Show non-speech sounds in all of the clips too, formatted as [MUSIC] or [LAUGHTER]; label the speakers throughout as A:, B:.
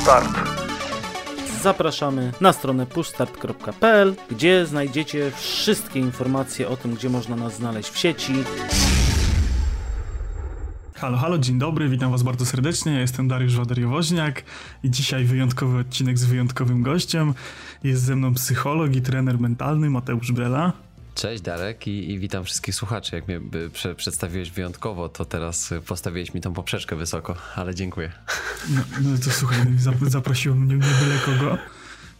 A: Start.
B: Zapraszamy na stronę pushstart.pl, gdzie znajdziecie wszystkie informacje o tym, gdzie można nas znaleźć w sieci.
C: Halo, halo, dzień dobry, witam was bardzo serdecznie, ja jestem Dariusz Wadariowoźniak i dzisiaj wyjątkowy odcinek z wyjątkowym gościem. Jest ze mną psycholog i trener mentalny Mateusz Brela.
D: Cześć Darek i, i witam wszystkich słuchaczy. Jak mnie prze, przedstawiłeś wyjątkowo, to teraz postawiłeś mi tą poprzeczkę wysoko, ale dziękuję.
C: No, no to słuchaj, zaprosiłem mnie nie byle kogo,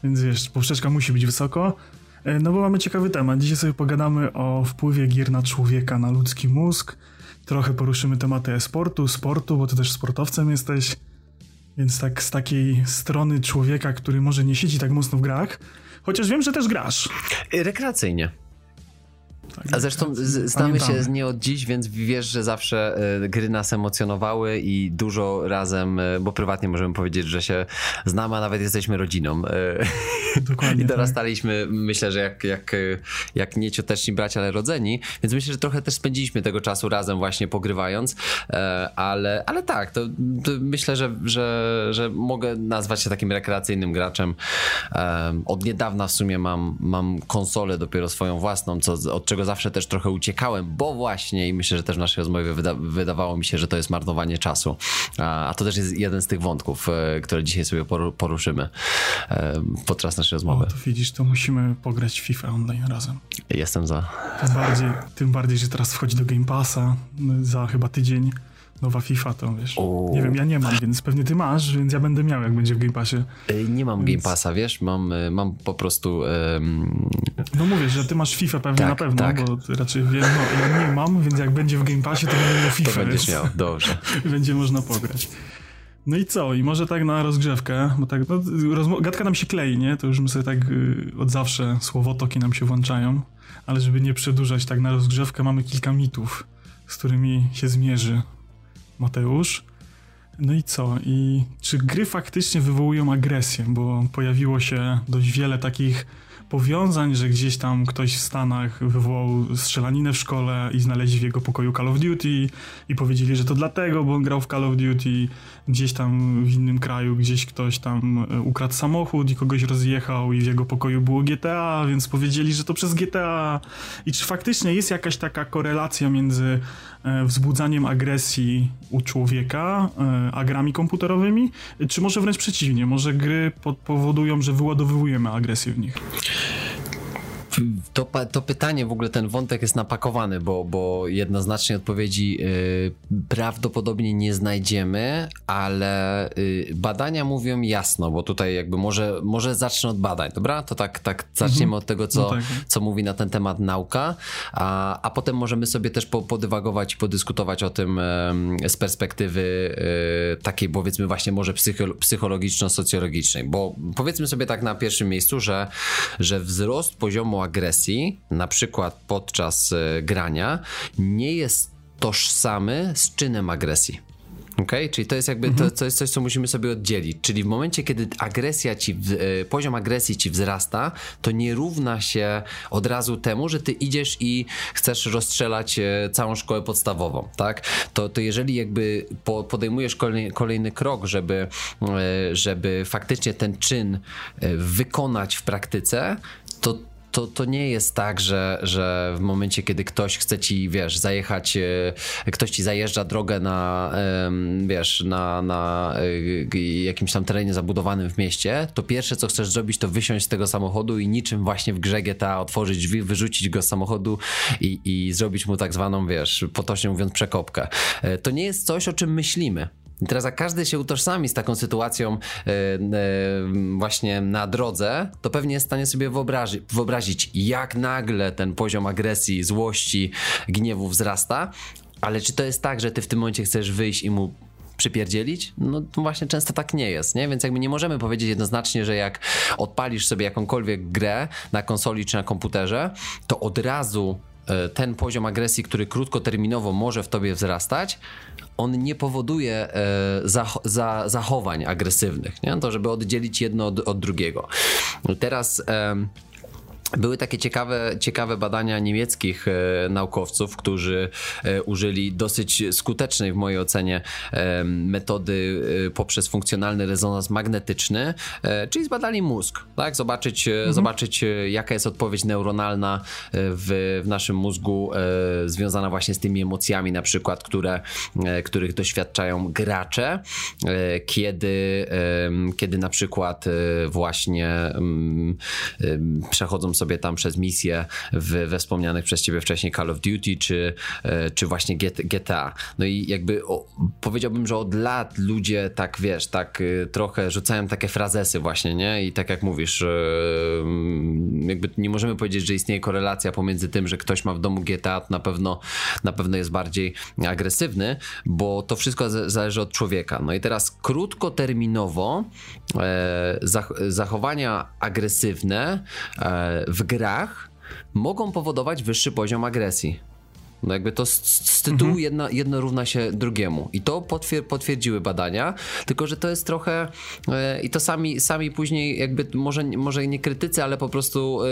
C: więc wiesz, poprzeczka musi być wysoko. E, no bo mamy ciekawy temat. Dzisiaj sobie pogadamy o wpływie gier na człowieka, na ludzki mózg. Trochę poruszymy tematy e-sportu, sportu, bo ty też sportowcem jesteś. Więc tak z takiej strony człowieka, który może nie siedzi tak mocno w grach, chociaż wiem, że też grasz.
D: Rekreacyjnie. Tak, A zresztą znamy się nie od dziś, więc wiesz, że zawsze e, gry nas emocjonowały i dużo razem, e, bo prywatnie możemy powiedzieć, że się znamy, a nawet jesteśmy rodziną. E, [LAUGHS] Dokładnie. I tak. dorastaliśmy, tak. myślę, że jak, jak, jak nie cioteczni bracia, ale rodzeni, więc myślę, że trochę też spędziliśmy tego czasu razem właśnie pogrywając, ale, ale tak, to, to myślę, że, że, że mogę nazwać się takim rekreacyjnym graczem. Od niedawna w sumie mam, mam konsolę dopiero swoją własną, co, od czego zawsze też trochę uciekałem, bo właśnie i myślę, że też w naszej rozmowie wyda wydawało mi się, że to jest marnowanie czasu. A, to też jest jeden z tych wątków, e, które dzisiaj sobie poruszymy e, podczas naszej rozmowy.
C: O, to widzisz, to musimy pograć FIFA online razem.
D: Jestem za.
C: Tym bardziej, tym bardziej że teraz wchodzi do Game Passa za chyba tydzień nowa FIFA, to wiesz. O. Nie wiem, ja nie mam, więc pewnie ty masz, więc ja będę miał, jak będzie w Game Passie.
D: Nie mam więc... Game Passa, wiesz, mam, e, mam po prostu... Um...
C: No mówię, że ty masz FIFA pewnie tak, na pewno, tak. bo raczej wiem, no, ja nie mam, więc jak będzie w Game Passie, to będę miał FIFA.
D: To będziesz miał, dobrze. [LAUGHS]
C: będzie można pograć. No i co? I może tak na rozgrzewkę, bo tak, no, gadka nam się klei, nie? To już my sobie tak y, od zawsze słowotoki nam się włączają, ale żeby nie przedłużać tak na rozgrzewkę, mamy kilka mitów, z którymi się zmierzy Mateusz. No i co? I czy gry faktycznie wywołują agresję? Bo pojawiło się dość wiele takich powiązań, że gdzieś tam ktoś w Stanach wywołał strzelaninę w szkole i znaleźli w jego pokoju Call of Duty i powiedzieli, że to dlatego, bo on grał w Call of Duty. Gdzieś tam w innym kraju, gdzieś ktoś tam e, ukradł samochód i kogoś rozjechał i w jego pokoju było GTA, więc powiedzieli, że to przez GTA. I czy faktycznie jest jakaś taka korelacja między e, wzbudzaniem agresji u człowieka, e, a grami komputerowymi? Czy może wręcz przeciwnie, może gry powodują, że wyładowujemy agresję w nich?
D: To, to pytanie, w ogóle ten wątek jest napakowany, bo, bo jednoznacznie odpowiedzi y, prawdopodobnie nie znajdziemy, ale y, badania mówią jasno, bo tutaj jakby może, może zacznę od badań, dobra? To tak, tak zaczniemy mhm. od tego, co, no tak. co mówi na ten temat nauka, a, a potem możemy sobie też po, podywagować i podyskutować o tym y, z perspektywy y, takiej powiedzmy właśnie może psychologiczno-socjologicznej, bo powiedzmy sobie tak na pierwszym miejscu, że, że wzrost poziomu agresji, na przykład podczas e, grania, nie jest tożsamy z czynem agresji. Okay? Czyli to jest jakby mhm. to, to jest coś, co musimy sobie oddzielić. Czyli w momencie, kiedy agresja ci, e, poziom agresji ci wzrasta, to nie równa się od razu temu, że ty idziesz i chcesz rozstrzelać e, całą szkołę podstawową, tak? To, to jeżeli jakby podejmujesz kolejny, kolejny krok, żeby, żeby faktycznie ten czyn wykonać w praktyce, to to, to nie jest tak, że, że w momencie, kiedy ktoś chce ci, wiesz, zajechać, e, ktoś ci zajeżdża drogę na, wiesz, na, na e, jakimś tam terenie zabudowanym w mieście, to pierwsze, co chcesz zrobić, to wysiąść z tego samochodu i niczym właśnie w grze GTA otworzyć drzwi, wyrzucić go z samochodu i, i zrobić mu tak zwaną, wiesz, potocznie mówiąc, przekopkę. E, to nie jest coś, o czym myślimy. I teraz jak każdy się utożsami z taką sytuacją e, e, właśnie na drodze, to pewnie jest w stanie sobie wyobrazi wyobrazić, jak nagle ten poziom agresji, złości, gniewu wzrasta. Ale czy to jest tak, że ty w tym momencie chcesz wyjść i mu przypierdzielić? No właśnie często tak nie jest, nie? Więc jakby nie możemy powiedzieć jednoznacznie, że jak odpalisz sobie jakąkolwiek grę na konsoli czy na komputerze, to od razu e, ten poziom agresji, który krótkoterminowo może w tobie wzrastać, on nie powoduje e, zach za zachowań agresywnych, nie? to żeby oddzielić jedno od, od drugiego. Teraz były takie ciekawe, ciekawe badania niemieckich e, naukowców, którzy e, użyli dosyć skutecznej w mojej ocenie e, metody e, poprzez funkcjonalny rezonans magnetyczny, e, czyli zbadali mózg, tak? Zobaczyć, e, zobaczyć e, jaka jest odpowiedź neuronalna w, w naszym mózgu związana właśnie z tymi emocjami na przykład, które, których doświadczają gracze, kiedy, kiedy na przykład właśnie mm, przechodzą sobie tam przez misje w, we wspomnianych przez ciebie wcześniej Call of Duty czy, e, czy właśnie GT, GTA. No i jakby o, powiedziałbym, że od lat ludzie tak wiesz, tak y, trochę rzucają takie frazesy właśnie, nie? I tak jak mówisz, mm, jakby nie możemy powiedzieć, że istnieje korelacja pomiędzy tym, że ktoś ma w domu GTA, to na pewno, na pewno jest bardziej agresywny, bo to wszystko zależy od człowieka. No i teraz krótkoterminowo e, zach zachowania agresywne e, w grach mogą powodować wyższy poziom agresji. No jakby to z, z tytułu jedna, jedno równa się drugiemu. I to potwier potwierdziły badania, tylko że to jest trochę e, i to sami, sami później jakby może, może nie krytycy, ale po prostu e,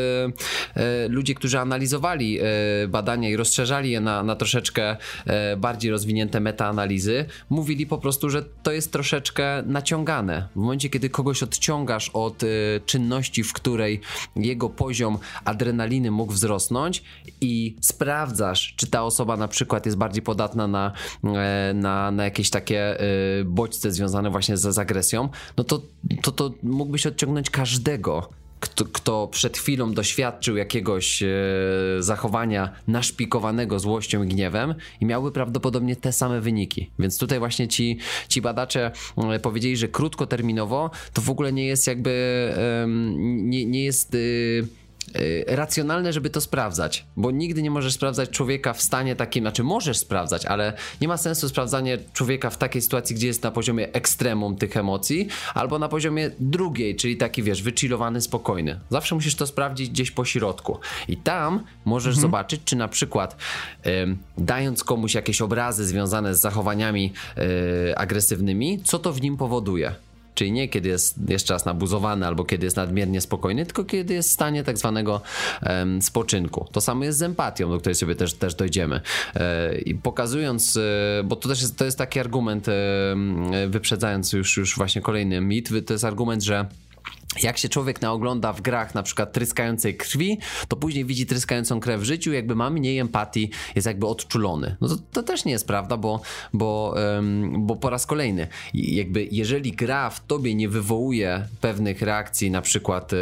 D: e, ludzie, którzy analizowali e, badania i rozszerzali je na, na troszeczkę e, bardziej rozwinięte metaanalizy, mówili po prostu, że to jest troszeczkę naciągane. W momencie, kiedy kogoś odciągasz od e, czynności, w której jego poziom adrenaliny mógł wzrosnąć i sprawdzasz, czy ta osoba na przykład jest bardziej podatna na, e, na, na jakieś takie e, bodźce związane właśnie z, z agresją, no to, to, to mógłbyś odciągnąć każdego. Kto, kto przed chwilą doświadczył jakiegoś e, zachowania naszpikowanego złością i gniewem i miałby prawdopodobnie te same wyniki. Więc tutaj właśnie ci, ci badacze e, powiedzieli, że krótkoterminowo to w ogóle nie jest jakby em, nie, nie jest y, racjonalne, żeby to sprawdzać, bo nigdy nie możesz sprawdzać człowieka w stanie takim, znaczy możesz sprawdzać, ale nie ma sensu sprawdzanie człowieka w takiej sytuacji, gdzie jest na poziomie ekstremum tych emocji, albo na poziomie drugiej, czyli taki, wiesz, wychillowany, spokojny. Zawsze musisz to sprawdzić gdzieś po środku. I tam możesz zobaczyć, czy na przykład ym, dając komuś jakieś obrazy związane z zachowaniami y, agresywnymi, co to w nim powoduje. Czyli nie kiedy jest jeszcze raz nabuzowany albo kiedy jest nadmiernie spokojny, tylko kiedy jest w stanie tak zwanego spoczynku. To samo jest z empatią, do której sobie też, też dojdziemy. E, I pokazując, e, bo to też jest, to jest taki argument, wyprzedzając już, już właśnie kolejny mit, to jest argument, że jak się człowiek naogląda w grach na przykład tryskającej krwi, to później widzi tryskającą krew w życiu, jakby ma mniej empatii, jest jakby odczulony. No to, to też nie jest prawda, bo, bo, em, bo po raz kolejny, jakby jeżeli gra w tobie nie wywołuje pewnych reakcji, na przykład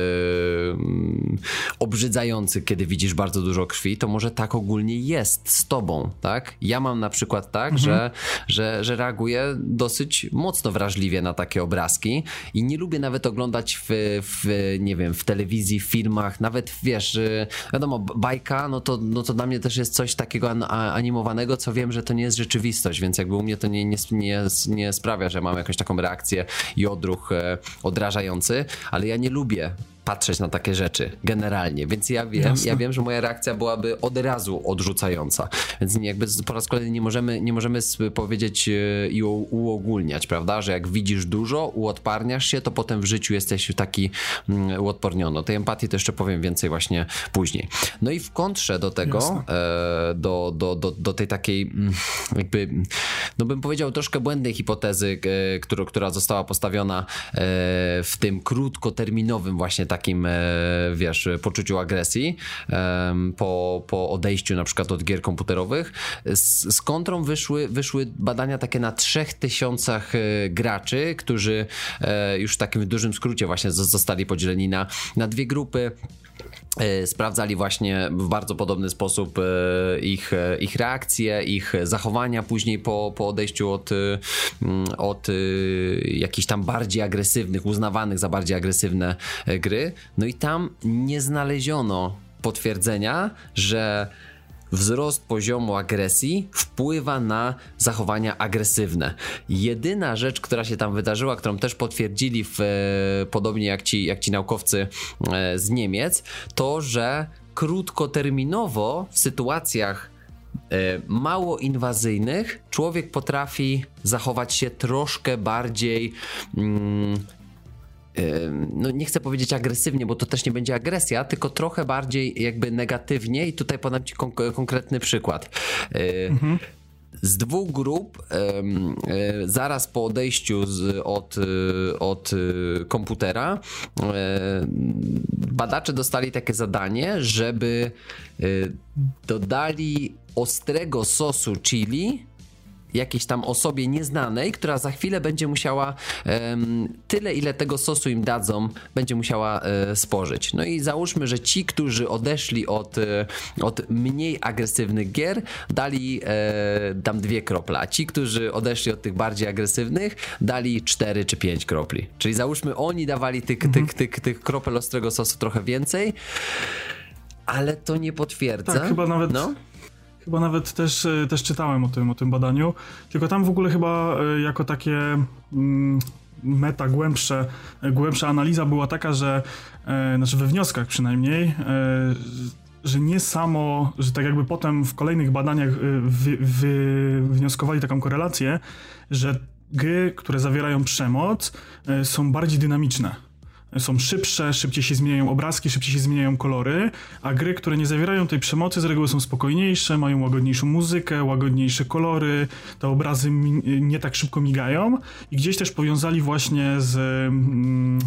D: obrzydzających, kiedy widzisz bardzo dużo krwi, to może tak ogólnie jest z tobą, tak? Ja mam na przykład tak, że, że, że reaguję dosyć mocno wrażliwie na takie obrazki i nie lubię nawet oglądać w, w nie wiem, w telewizji, w filmach, nawet wiesz, y, wiadomo, bajka, no to, no to dla mnie też jest coś takiego animowanego, co wiem, że to nie jest rzeczywistość, więc jakby u mnie to nie, nie, nie, nie sprawia, że mam jakąś taką reakcję i odruch e, odrażający, ale ja nie lubię patrzeć na takie rzeczy generalnie, więc ja wiem,
C: Jasne.
D: ja wiem, że moja reakcja byłaby od razu odrzucająca, więc jakby po raz kolejny nie możemy, nie możemy powiedzieć e, i uogólniać, prawda, że jak widzisz dużo, uodparniasz się, to potem w życiu jesteś taki mm, uodporniony. O tej empatii to jeszcze powiem więcej właśnie później. No i w kontrze do tego, e, do, do, do, do tej takiej mm, jakby, no bym powiedział troszkę błędnej hipotezy, e, która, która została postawiona w tym krótkoterminowym właśnie takim, e, wiesz, poczuciu agresji po, po odejściu na przykład od gier komputerowych. Z, z kontrą wyszły, wyszły badania takie na trzech tysiącach e, graczy, którzy e, już w takim dużym skrócie właśnie zo- zostali podzieleni na, na dwie grupy. E, Sprawdzali właśnie w bardzo podobny sposób e, ich, e, ich reakcje, ich zachowania później po, po odejściu od, mm, od jakichś tam bardziej agresywnych, uznawanych za bardziej agresywne gry. No i tam nie znaleziono potwierdzenia, że wzrost poziomu agresji wpływa na zachowania agresywne. Jedyna rzecz, która się tam wydarzyła, którą też potwierdzili w, e, podobnie jak ci, jak ci naukowcy e, z Niemiec, to, że krótkoterminowo w sytuacjach e, mało inwazyjnych człowiek potrafi zachować się troszkę bardziej mm, no nie chcę powiedzieć agresywnie, bo to też nie będzie agresja, tylko trochę bardziej jakby negatywnie i tutaj podam ci kon- konkretny przykład. Mhm z dwóch grup e, zaraz po odejściu z, od, e, od e, komputera badacze dostali takie zadanie, żeby dodali ostrego sosu chili jakiejś tam osobie nieznanej, która za chwilę będzie musiała tyle, ile tego sosu im dadzą, będzie musiała e, spożyć. No i załóżmy, że ci, którzy odeszli od, e, od mniej agresywnych gier, dali e, dam dwie krople, a ci, którzy odeszli od tych bardziej agresywnych, dali cztery czy pięć kropli. Czyli załóżmy, oni dawali tych, mhm. tych, tych, tych kropel ostrego sosu trochę więcej, ale to nie potwierdza.
C: Tak, chyba nawet... No? Chyba nawet też, e, też czytałem o tym, o tym badaniu, tylko tam w ogóle chyba e, jako takie mm, meta, głębsze, e, głębsza analiza była taka, że znaczy we wnioskach przynajmniej, że nie samo, że tak jakby potem w kolejnych badaniach wy, wy, wnioskowali taką korelację, że gry, które zawierają przemoc, są bardziej dynamiczne są szybsze, szybciej się zmieniają obrazki, szybciej się zmieniają kolory, a gry, które nie zawierają tej przemocy z reguły są spokojniejsze, mają łagodniejszą muzykę, łagodniejsze kolory, te obrazy nie tak szybko migają. I gdzieś też powiązali właśnie z mm,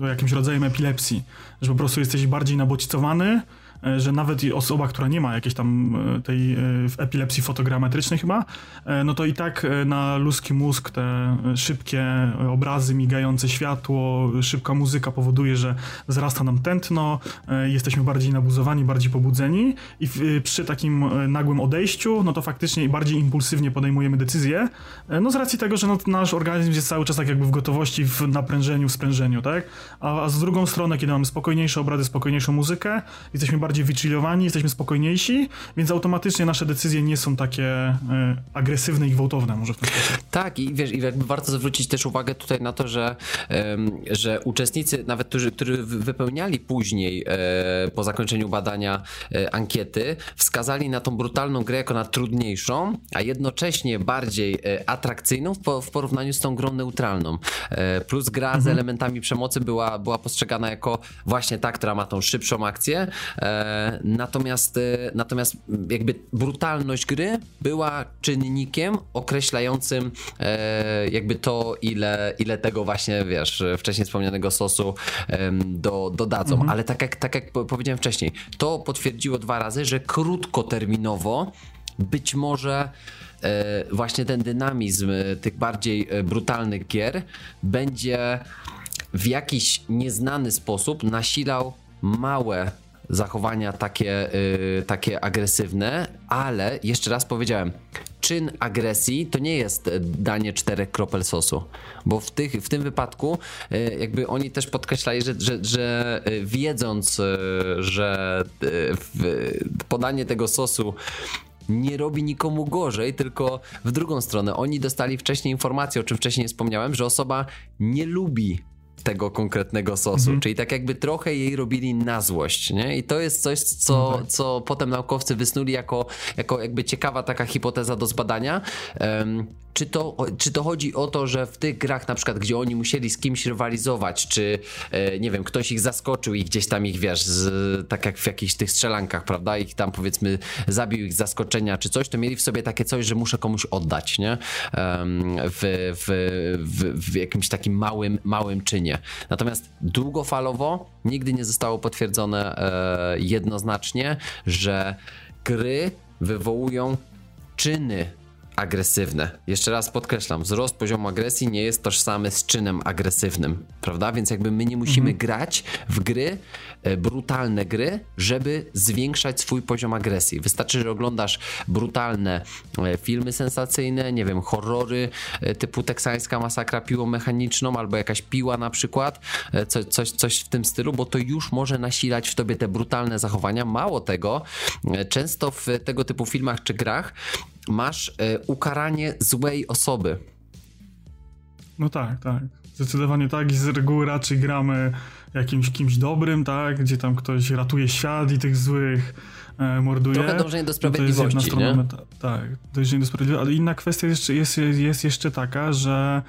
C: jakimś rodzajem epilepsji, że po prostu jesteś bardziej nabodźcowany, że nawet osoba, która nie ma jakiejś tam e, tej e, epilepsji fotogrametrycznej chyba, no to i tak na ludzki mózg te szybkie obrazy, migające światło, szybka muzyka powoduje, że wzrasta nam tętno, jesteśmy bardziej nabuzowani, bardziej pobudzeni i przy takim nagłym odejściu, no to faktycznie bardziej impulsywnie podejmujemy decyzje, no z racji tego, że no, nasz organizm jest cały czas tak jakby w gotowości, w naprężeniu, w sprężeniu, tak? A, a z drugą stronę, kiedy mamy spokojniejsze obrazy, spokojniejszą muzykę, jesteśmy bardziej bardziej wychillowani, jesteśmy spokojniejsi, więc automatycznie nasze decyzje nie są takie y, agresywne i gwałtowne, może w ten sposób.
D: Tak, i wiesz, i jakby warto zwrócić też uwagę tutaj na to, że, że uczestnicy, nawet którzy, którzy wypełniali później e, po zakończeniu badania e, ankiety, wskazali na tą brutalną grę jako na trudniejszą, a jednocześnie bardziej atrakcyjną w, w porównaniu z tą grą neutralną. Plus gra mhm. z elementami przemocy była, była postrzegana jako właśnie ta, która ma tą szybszą akcję, Natomiast, e, natomiast jakby brutalność gry była czynnikiem określającym e, jakby to, ile, ile tego właśnie, wiesz, wcześniej wspomnianego sosu do, dodadzą. Mhm. Ale tak jak, tak jak powiedziałem wcześniej, to potwierdziło dwa razy, że krótkoterminowo być może e, właśnie ten dynamizm tych bardziej brutalnych gier będzie w jakiś nieznany sposób nasilał małe zachowania takie, yy, takie agresywne, ale jeszcze raz powiedziałem, czyn agresji to nie jest danie czterech kropel sosu, bo w, tych, w tym wypadku yy, jakby oni też podkreślali, że, że, że yy, wiedząc, yy, że podanie tego sosu nie robi nikomu gorzej, tylko w drugą stronę. Oni dostali wcześniej informację, o czym wcześniej wspomniałem, że osoba nie lubi tego konkretnego sosu, mhm. czyli tak jakby trochę jej robili na złość, nie? I to jest coś, co, mhm. co potem naukowcy wysnuli jako, jako jakby ciekawa taka hipoteza do zbadania. Um, czy to, czy to chodzi o to, że w tych grach na przykład, gdzie oni musieli z kimś rywalizować, czy e, nie wiem, ktoś ich zaskoczył i gdzieś tam ich, wiesz, z, tak jak w jakichś tych strzelankach, prawda, ich tam powiedzmy zabił ich z zaskoczenia czy coś, to mieli w sobie takie coś, że muszę komuś oddać, nie? w, w, w, w jakimś takim małym, małym czynie. Natomiast długofalowo nigdy nie zostało potwierdzone e, jednoznacznie, że gry wywołują czyny agresywne. Jeszcze raz podkreślam, wzrost poziomu agresji nie jest tożsamy z czynem agresywnym, prawda? Więc jakby my nie musimy mhm. grać w gry, e, brutalne gry, żeby zwiększać swój poziom agresji. Wystarczy, że oglądasz brutalne e, filmy sensacyjne, nie wiem, horrory e, typu teksańska masakra piłą mechaniczną albo jakaś piła na przykład, co, coś, coś w tym stylu, bo to już może nasilać w tobie te brutalne zachowania. Mało tego, często w tego typu filmach czy grach masz e, ukaranie złej osoby.
C: No tak, tak. Zdecydowanie tak i z reguły raczej gramy jakimś kimś dobrym, tak, gdzie tam ktoś ratuje świat i tych złych e, morduje.
D: Trochę dążenie do sprawiedliwości, no
C: nie? Meta, tak, dążenie do sprawiedliwości, ale inna kwestia jest, jest, jest jeszcze taka, że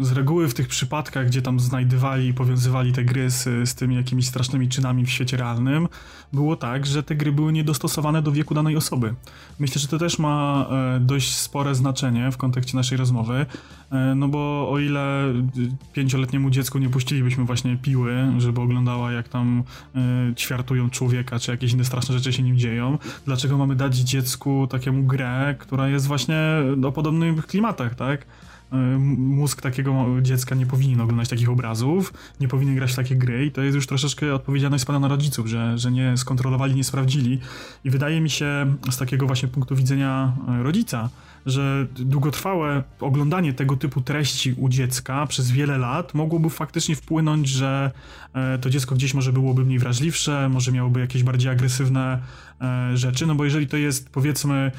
C: z reguły w tych przypadkach, gdzie tam znajdywali i powiązywali te gry z, z tymi jakimiś strasznymi czynami w świecie realnym, było tak, że te gry były niedostosowane do wieku danej osoby. Myślę, że to też ma e, dość spore znaczenie w kontekście naszej rozmowy, e, no bo o ile pięcioletniemu dziecku nie puścilibyśmy właśnie piły, żeby oglądała jak tam e, ćwiartują człowieka, czy jakieś inne straszne rzeczy się nim dzieją, dlaczego mamy dać dziecku takiemu grę, która jest właśnie o podobnych klimatach, tak? Mózg takiego dziecka nie powinien oglądać takich obrazów, nie powinien grać w takie gry i to jest już troszeczkę odpowiedzialność spada na rodziców, że, że nie skontrolowali, nie sprawdzili. I wydaje mi się z takiego właśnie punktu widzenia e, rodzica, że długotrwałe oglądanie tego typu treści u dziecka przez wiele lat mogłoby faktycznie wpłynąć, że e, to dziecko gdzieś może byłoby mniej wrażliwsze, może miałoby jakieś bardziej agresywne e, rzeczy, no bo jeżeli to jest powiedzmy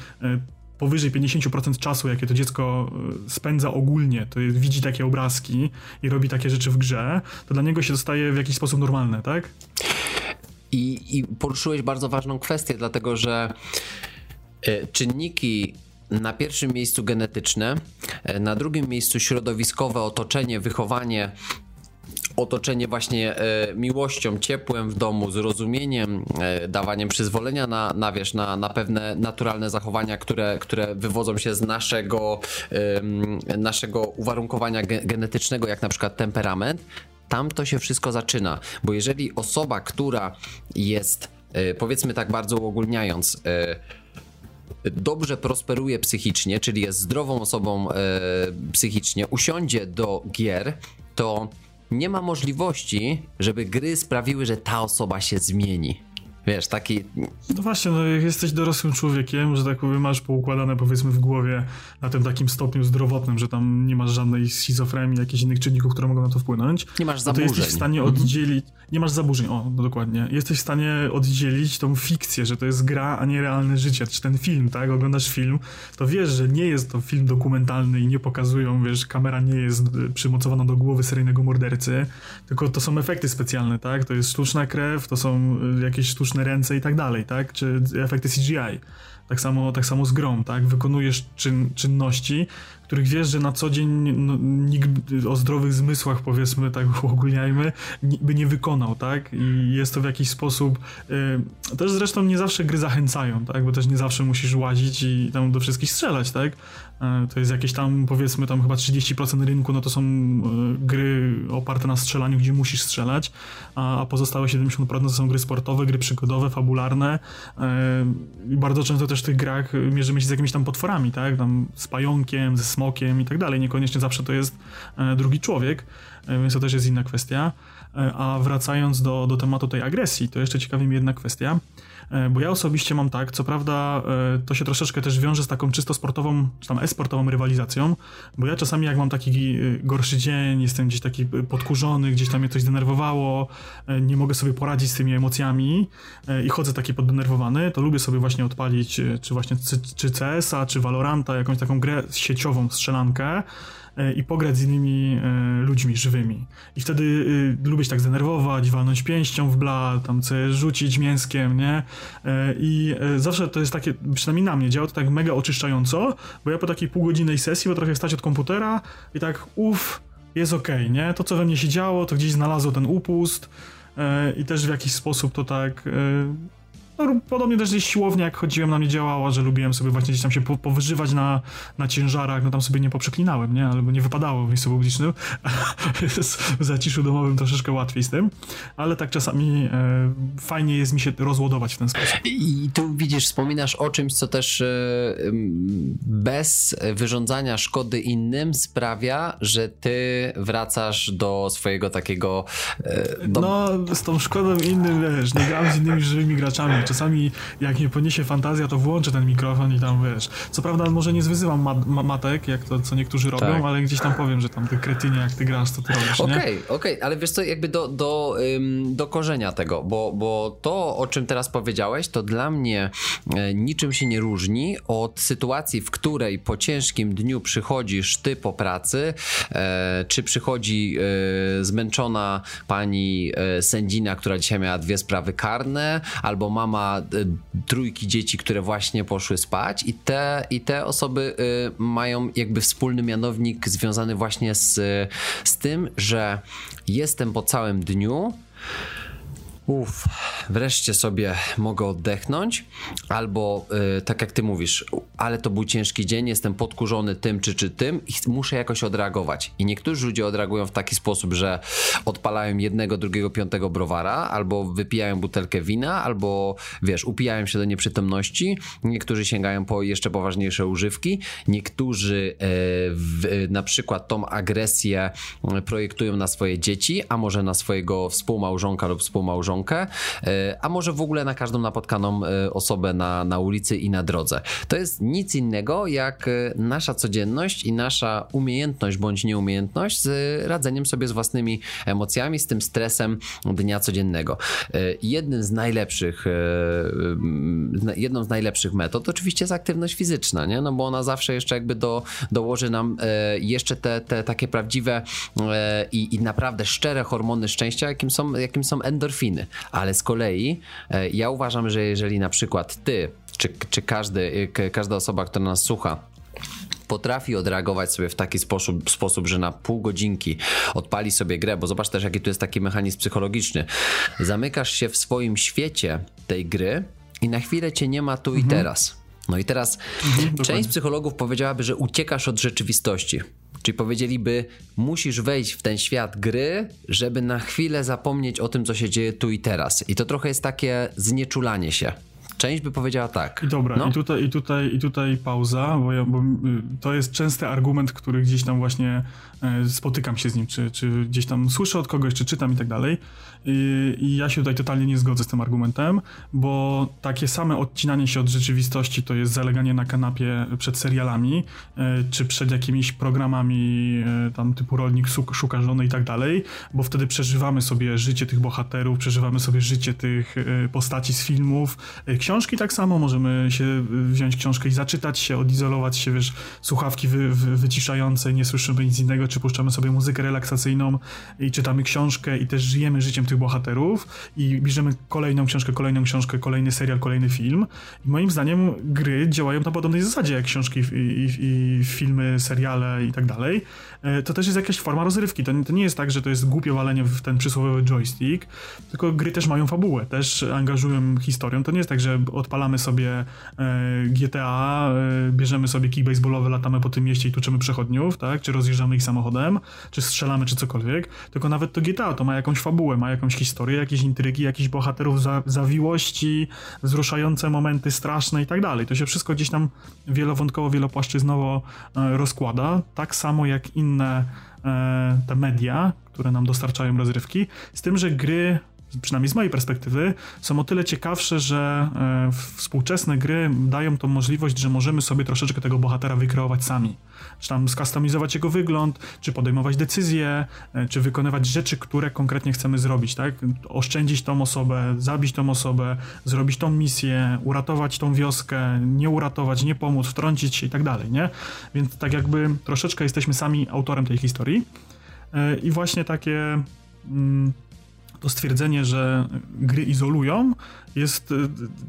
C: powyżej 50% czasu, jakie to dziecko e, spędza ogólnie, to jest, widzi takie obrazki i robi takie rzeczy w grze, to dla niego się dostaje w jakiś sposób normalne, tak?
D: I, i poruszyłeś bardzo ważną kwestię, dlatego że e, czynniki na pierwszym miejscu genetyczne, e, na drugim miejscu środowiskowe, otoczenie, wychowanie otoczenie właśnie e, miłością, ciepłem w domu, zrozumieniem, e, dawaniem przyzwolenia na, na, wiesz, na, na pewne naturalne zachowania, które, które wywodzą się z naszego, naszego uwarunkowania genetycznego, jak na przykład temperament, tam to się wszystko zaczyna. Bo jeżeli osoba, która jest, e, powiedzmy tak bardzo uogólniając, dobrze prosperuje psychicznie, czyli jest zdrową osobą psychicznie, usiądzie do gier, to nie ma możliwości, żeby gry sprawiły, że ta osoba się zmieni. Wiesz, taki...
C: No właśnie, no jak jesteś dorosłym człowiekiem, że tak powiem, masz poukładane powiedzmy w głowie na tym takim stopniu zdrowotnym, że tam nie masz żadnej schizofrenii, jakichś innych czynników, które mogą na to wpłynąć.
D: Nie masz zaburzeń.
C: To jesteś w stanie mhm. oddzielić... Nie masz zaburzeń, o, no dokładnie. Jesteś w stanie oddzielić tą fikcję, że to jest gra, a nie realne życie. Czy ten film, tak? Oglądasz film, to wiesz, że nie jest to film dokumentalny i nie pokazują, wiesz, kamera nie jest y, przymocowana do głowy seryjnego mordercy, tylko to są efekty specjalne, tak? To jest sztuczna krew, to są y, jakieś sztuczne ręce i tak dalej, tak? Czy efekty CGI. Tak samo, tak samo z grą, tak? Wykonujesz czyn, czynności, których wiesz, że na co dzień no, nikt o zdrowych zmysłach, powiedzmy, tak [LAUGHS] uogólniajmy, by nie wykonał, tak? I jest to w jakiś sposób... Yy, też zresztą nie zawsze gry zachęcają, tak? Bo też nie zawsze musisz łazić i tam do wszystkich strzelać, tak? Yy, to jest jakieś tam, powiedzmy, tam chyba 30% rynku, no to są yy, gry oparte na strzelaniu, gdzie musisz strzelać, a, pozostałe 70% to są gry sportowe, gry przygodowe, fabularne. I bardzo często też w tych grach mierzymy się z jakimiś tam potworami, tak? Tam z pająkiem, ze smokiem i tak dalej. Niekoniecznie zawsze to jest e, drugi człowiek, e, więc to też jest inna kwestia. E, a wracając do, do tematu tej agresji, to jeszcze ciekawi mnie jedna kwestia. E, bo ja osobiście mam tak, co prawda e, to się troszeczkę też wiąże z taką czysto sportową, czy tam e-sportową rywalizacją, bo ja czasami jak mam taki e, gorszy dzień, jestem gdzieś taki podkurzony, gdzieś tam mnie coś zdenerwowało, nie mogę sobie poradzić z tymi emocjami i chodzę taki poddenerwowany, to lubię sobie właśnie odpalić czy właśnie czy CS-a, czy Valoranta, jakąś taką grę sieciową, strzelankę, i pograć z innymi e, ludźmi żywymi. I wtedy y, lubię się tak zdenerwować, walnąć pięścią w bla, tam coś rzucić mięskiem, nie? E, I zawsze to jest takie, przynajmniej na mnie, działa to tak mega oczyszczająco, bo ja po takiej półgodzinnej sesji potrafię stać od komputera i tak uff, jest okej, okay, nie? To, co we mnie się działo, to gdzieś znalazło ten upust i też w jakiś sposób to tak no, podobnie też gdzieś siłownia, jak chodziłem, na mnie działała, że lubiłem sobie właśnie gdzieś tam się po, powyżywać na, na ciężarach, no tam sobie nie poprzeklinałem, nie? Albo nie wypadało w miejscu publicznym. [LAUGHS] w zaciszu domowym troszeczkę łatwiej z tym, ale tak czasami e, fajnie jest mi się rozładować w ten sposób.
D: I tu widzisz, wspominasz o czymś, co też e, bez wyrządzania szkody innym sprawia, że ty wracasz do swojego takiego...
C: E, do... No, z tą szkodą innym, wiesz, nie gram z innymi żywymi graczami, czasami jak nie poniesie fantazja, to włączę ten mikrofon i tam wiesz. Co prawda może nie zwyzywam mat ma matek, jak to co niektórzy robią, tak. ale gdzieś tam powiem, że tam ty kretynie, jak ty grasz, to ty robisz,
D: Okej, okej, okay, okay. ale wiesz co, jakby do, do, ym, do korzenia tego, bo, bo to, o czym teraz powiedziałeś, to dla mnie e, niczym się nie różni od sytuacji, w której po ciężkim dniu przychodzisz ty po pracy, e, czy przychodzi e, zmęczona pani sędzina, która dzisiaj miała dwie sprawy karne, albo mama mama trójki dzieci, które właśnie poszły spać i te, i te osoby mają jakby wspólny mianownik związany właśnie z, z tym, że jestem po całym dniu Uff, wreszcie sobie mogę oddechnąć, albo yy, tak jak ty mówisz, ale to był ciężki dzień, jestem podkurzony tym czy czy tym i muszę jakoś odreagować. I niektórzy ludzie odreagują w taki sposób, że odpalają jednego, drugiego, piątego browara, albo wypijają butelkę wina, albo wiesz, upijają się do nieprzytomności. Niektórzy sięgają po jeszcze poważniejsze używki, niektórzy yy, w, na przykład tą agresję projektują na swoje dzieci, a może na swojego współmałżonka lub współmałżonka E, a może w ogóle na każdą napotkaną e, osobę na, na ulicy i na drodze. To jest nic innego jak e, nasza codzienność i nasza umiejętność bądź nieumiejętność z radzeniem sobie z własnymi emocjami, z tym stresem dnia codziennego. Jednym z najlepszych, jedną z najlepszych metod oczywiście jest aktywność fizyczna, nie? no bo ona zawsze jeszcze jakby do, dołoży nam jeszcze te, te takie prawdziwe i, i naprawdę szczere hormony szczęścia, jakim są, jakim są endorfiny ale z kolei e, ja uważam, że jeżeli na przykład ty, czy, czy każdy, każda osoba, która nas słucha, potrafi odreagować sobie w taki sposób, sposób, że na pół godzinki odpali sobie grę, bo zobacz też, jaki tu jest taki mechanizm psychologiczny. Zamykasz się w swoim świecie tej gry i na chwilę cię nie ma tu mhm. i teraz. No i teraz mhm, część psychologów powiedziałaby, że uciekasz od rzeczywistości. Czyli powiedzieliby, musisz wejść w ten świat gry, żeby na chwilę zapomnieć o tym, co się dzieje tu i teraz. I to trochę jest takie znieczulanie się. Część by powiedziała tak.
C: I dobra, no. i, tutaj, i, tutaj, i tutaj pauza, bo, ja, bo y, to jest częsty argument, który gdzieś tam właśnie spotykam się z nim, czy, czy gdzieś tam słyszę od kogoś, czy czytam i tak dalej. I, I, ja się tutaj totalnie nie zgodzę z tym argumentem, bo takie same odcinanie się od rzeczywistości to jest zaleganie na kanapie przed serialami, e, czy przed jakimiś programami e, tam typu rolnik szuka żony i tak dalej, bo wtedy przeżywamy sobie życie tych bohaterów, przeżywamy sobie życie tych postaci z filmów, książki tak samo, możemy się wziąć książkę i zaczytać się, odizolować się, wiesz, słuchawki wy, wy, wyciszające, nie słyszymy nic innego, czy puszczamy sobie muzykę relaksacyjną i czytamy książkę i też żyjemy życiem tych bohaterów i bierzemy kolejną książkę, kolejną książkę, kolejny serial, kolejny film. I moim zdaniem gry działają na podobnej zasadzie jak książki i, i, i filmy, seriale i tak dalej. E, to też jest jakaś forma rozrywki. To, to nie jest tak, że to jest głupie walenie w ten przysłowiowy joystick, tylko gry też mają fabułę, też angażują historię. To nie jest tak, że odpalamy sobie e, GTA, e, bierzemy sobie kij baseballowy, latamy po tym mieście i tuczymy przechodniów, tak? Czy rozjeżdżamy ich samochodem, czy strzelamy, czy cokolwiek. Tylko nawet to GTA to ma jakąś fabułę, ma jakąś historię, jakieś intrygi, jakichś bohaterów za, zawiłości, wzruszające momenty straszne i tak dalej. To się wszystko gdzieś tam wielowątkowo, wielopłaszczyznowo rozkłada. Tak samo jak inne inne e, te media, które nam dostarczają rozrywki, z tym, że gry przynajmniej z mojej perspektywy, są o tyle ciekawsze, że e, współczesne gry dają tą możliwość, że możemy sobie troszeczkę tego bohatera wykreować sami. Czy tam skustomizować jego wygląd, czy podejmować decyzje, e, czy wykonywać rzeczy, które konkretnie chcemy zrobić, tak? Oszczędzić tą osobę, zabić tą osobę, zrobić tą misję, uratować tą wioskę, nie uratować, nie pomóc, wtrącić się i tak dalej, nie? Więc tak jakby troszeczkę jesteśmy sami autorem tej historii. E, I właśnie takie. Mm, to stwierdzenie, że gry izolują, jest y,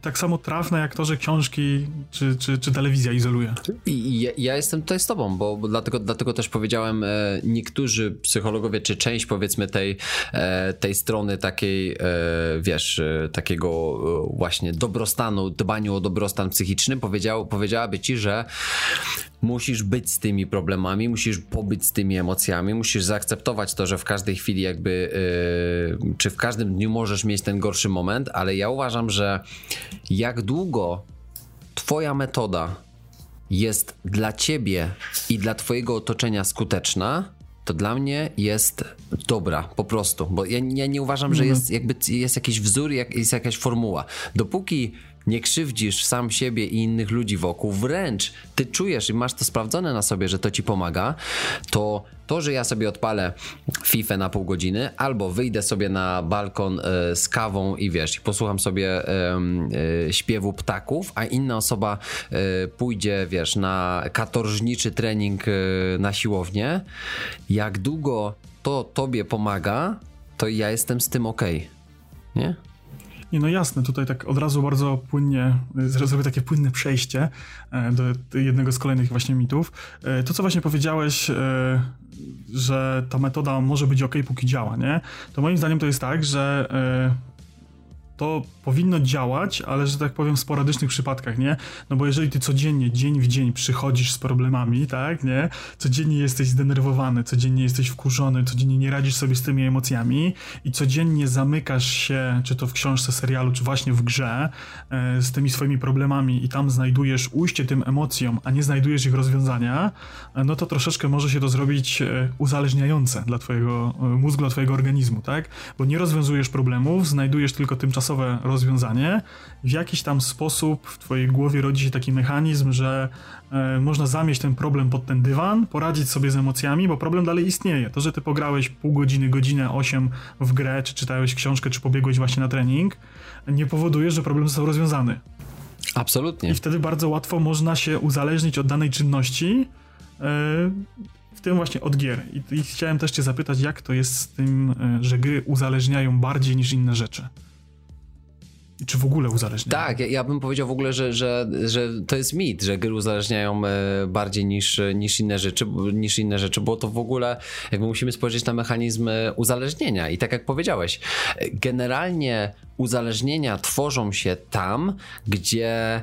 C: tak samo trafne jak to, że książki czy, czy, czy telewizja izoluje.
D: I ja, ja, jestem tutaj z tobą, bo, dlatego, dlatego też powiedziałem, e, niektórzy psychologowie, czy część powiedzmy tej, e, tej strony takiej, e, wiesz, e, takiego e, właśnie dobrostanu, dbaniu o dobrostan psychiczny, powiedział, powiedziałaby ci, że musisz być z tymi problemami, musisz pobyć z tymi emocjami, musisz zaakceptować to, że w każdej chwili jakby, e, czy w każdym dniu możesz mieć ten gorszy moment, ale ja uważam, uważam, że jak długo Twoja metoda jest dla Ciebie i dla Twojego otoczenia skuteczna, to dla mnie jest dobra, po prostu. Bo ja, ja nie uważam, że mhm. jest, jakby, jest jakiś wzór, jak, jest jakaś formuła. Dopóki nie krzywdzisz sam siebie i innych ludzi wokół, wręcz ty czujesz i masz to sprawdzone na sobie, że to ci pomaga, to to, że ja sobie odpalę FIFA na pół godziny, albo wyjdę sobie na balkon y, z kawą i wiesz, posłucham sobie y, y, śpiewu ptaków, a inna osoba pójdzie, wiesz, na katorżniczy trening na siłownię, jak długo to tobie pomaga, to ja jestem z tym ok. Nie?
C: Nie, no jasne, tutaj tak od razu bardzo płynnie, zrobię takie płynne przejście e, do jednego z kolejnych właśnie mitów. E, to, co właśnie powiedziałeś, e, że ta metoda może być ok, póki działa, nie? To moim zdaniem to jest tak, że to powinno działać, ale że tak powiem w sporadycznych przypadkach, nie? No bo jeżeli ty codziennie, dzień w dzień przychodzisz z problemami, tak, nie? Codziennie jesteś zdenerwowany, codziennie jesteś wkurzony, codziennie nie radzisz sobie z tymi emocjami i codziennie zamykasz się, czy to w książce, serialu, czy właśnie w grze, e, z tymi swoimi problemami i tam znajdujesz ujście tym emocjom, a nie znajdujesz ich rozwiązania, e, no to troszeczkę może się to zrobić e, uzależniające dla twojego mózgu, dla twojego organizmu, tak? Bo nie rozwiązujesz problemów, znajdujesz tylko tymczasowe rozwiązanie, w jakiś tam sposób w twojej głowie rodzi się taki mechanizm, że e, można zamieść ten problem pod ten dywan, poradzić sobie z emocjami, bo problem dalej istnieje. To, że ty pograłeś pół godziny, godzinę, osiem w grę, czy czytałeś książkę, czy pobiegłeś właśnie na trening, nie powoduje, że problem został rozwiązany.
D: Absolutnie.
C: I wtedy bardzo łatwo można się uzależnić od danej czynności, e, w tym właśnie od gier. I, I, chciałem też cię zapytać, jak to jest z tym, e, że gry uzależniają bardziej niż inne rzeczy? Czy w ogóle uzależniają?
D: Tak, ja, ja, bym powiedział w ogóle, że, że, że to jest mit, że gry uzależniają e, bardziej niż, niż, inne rzeczy, niż inne rzeczy, bo to w ogóle jakby musimy spojrzeć na mechanizmy uzależnienia i tak jak powiedziałeś, generalnie uzależnienia tworzą się tam, gdzie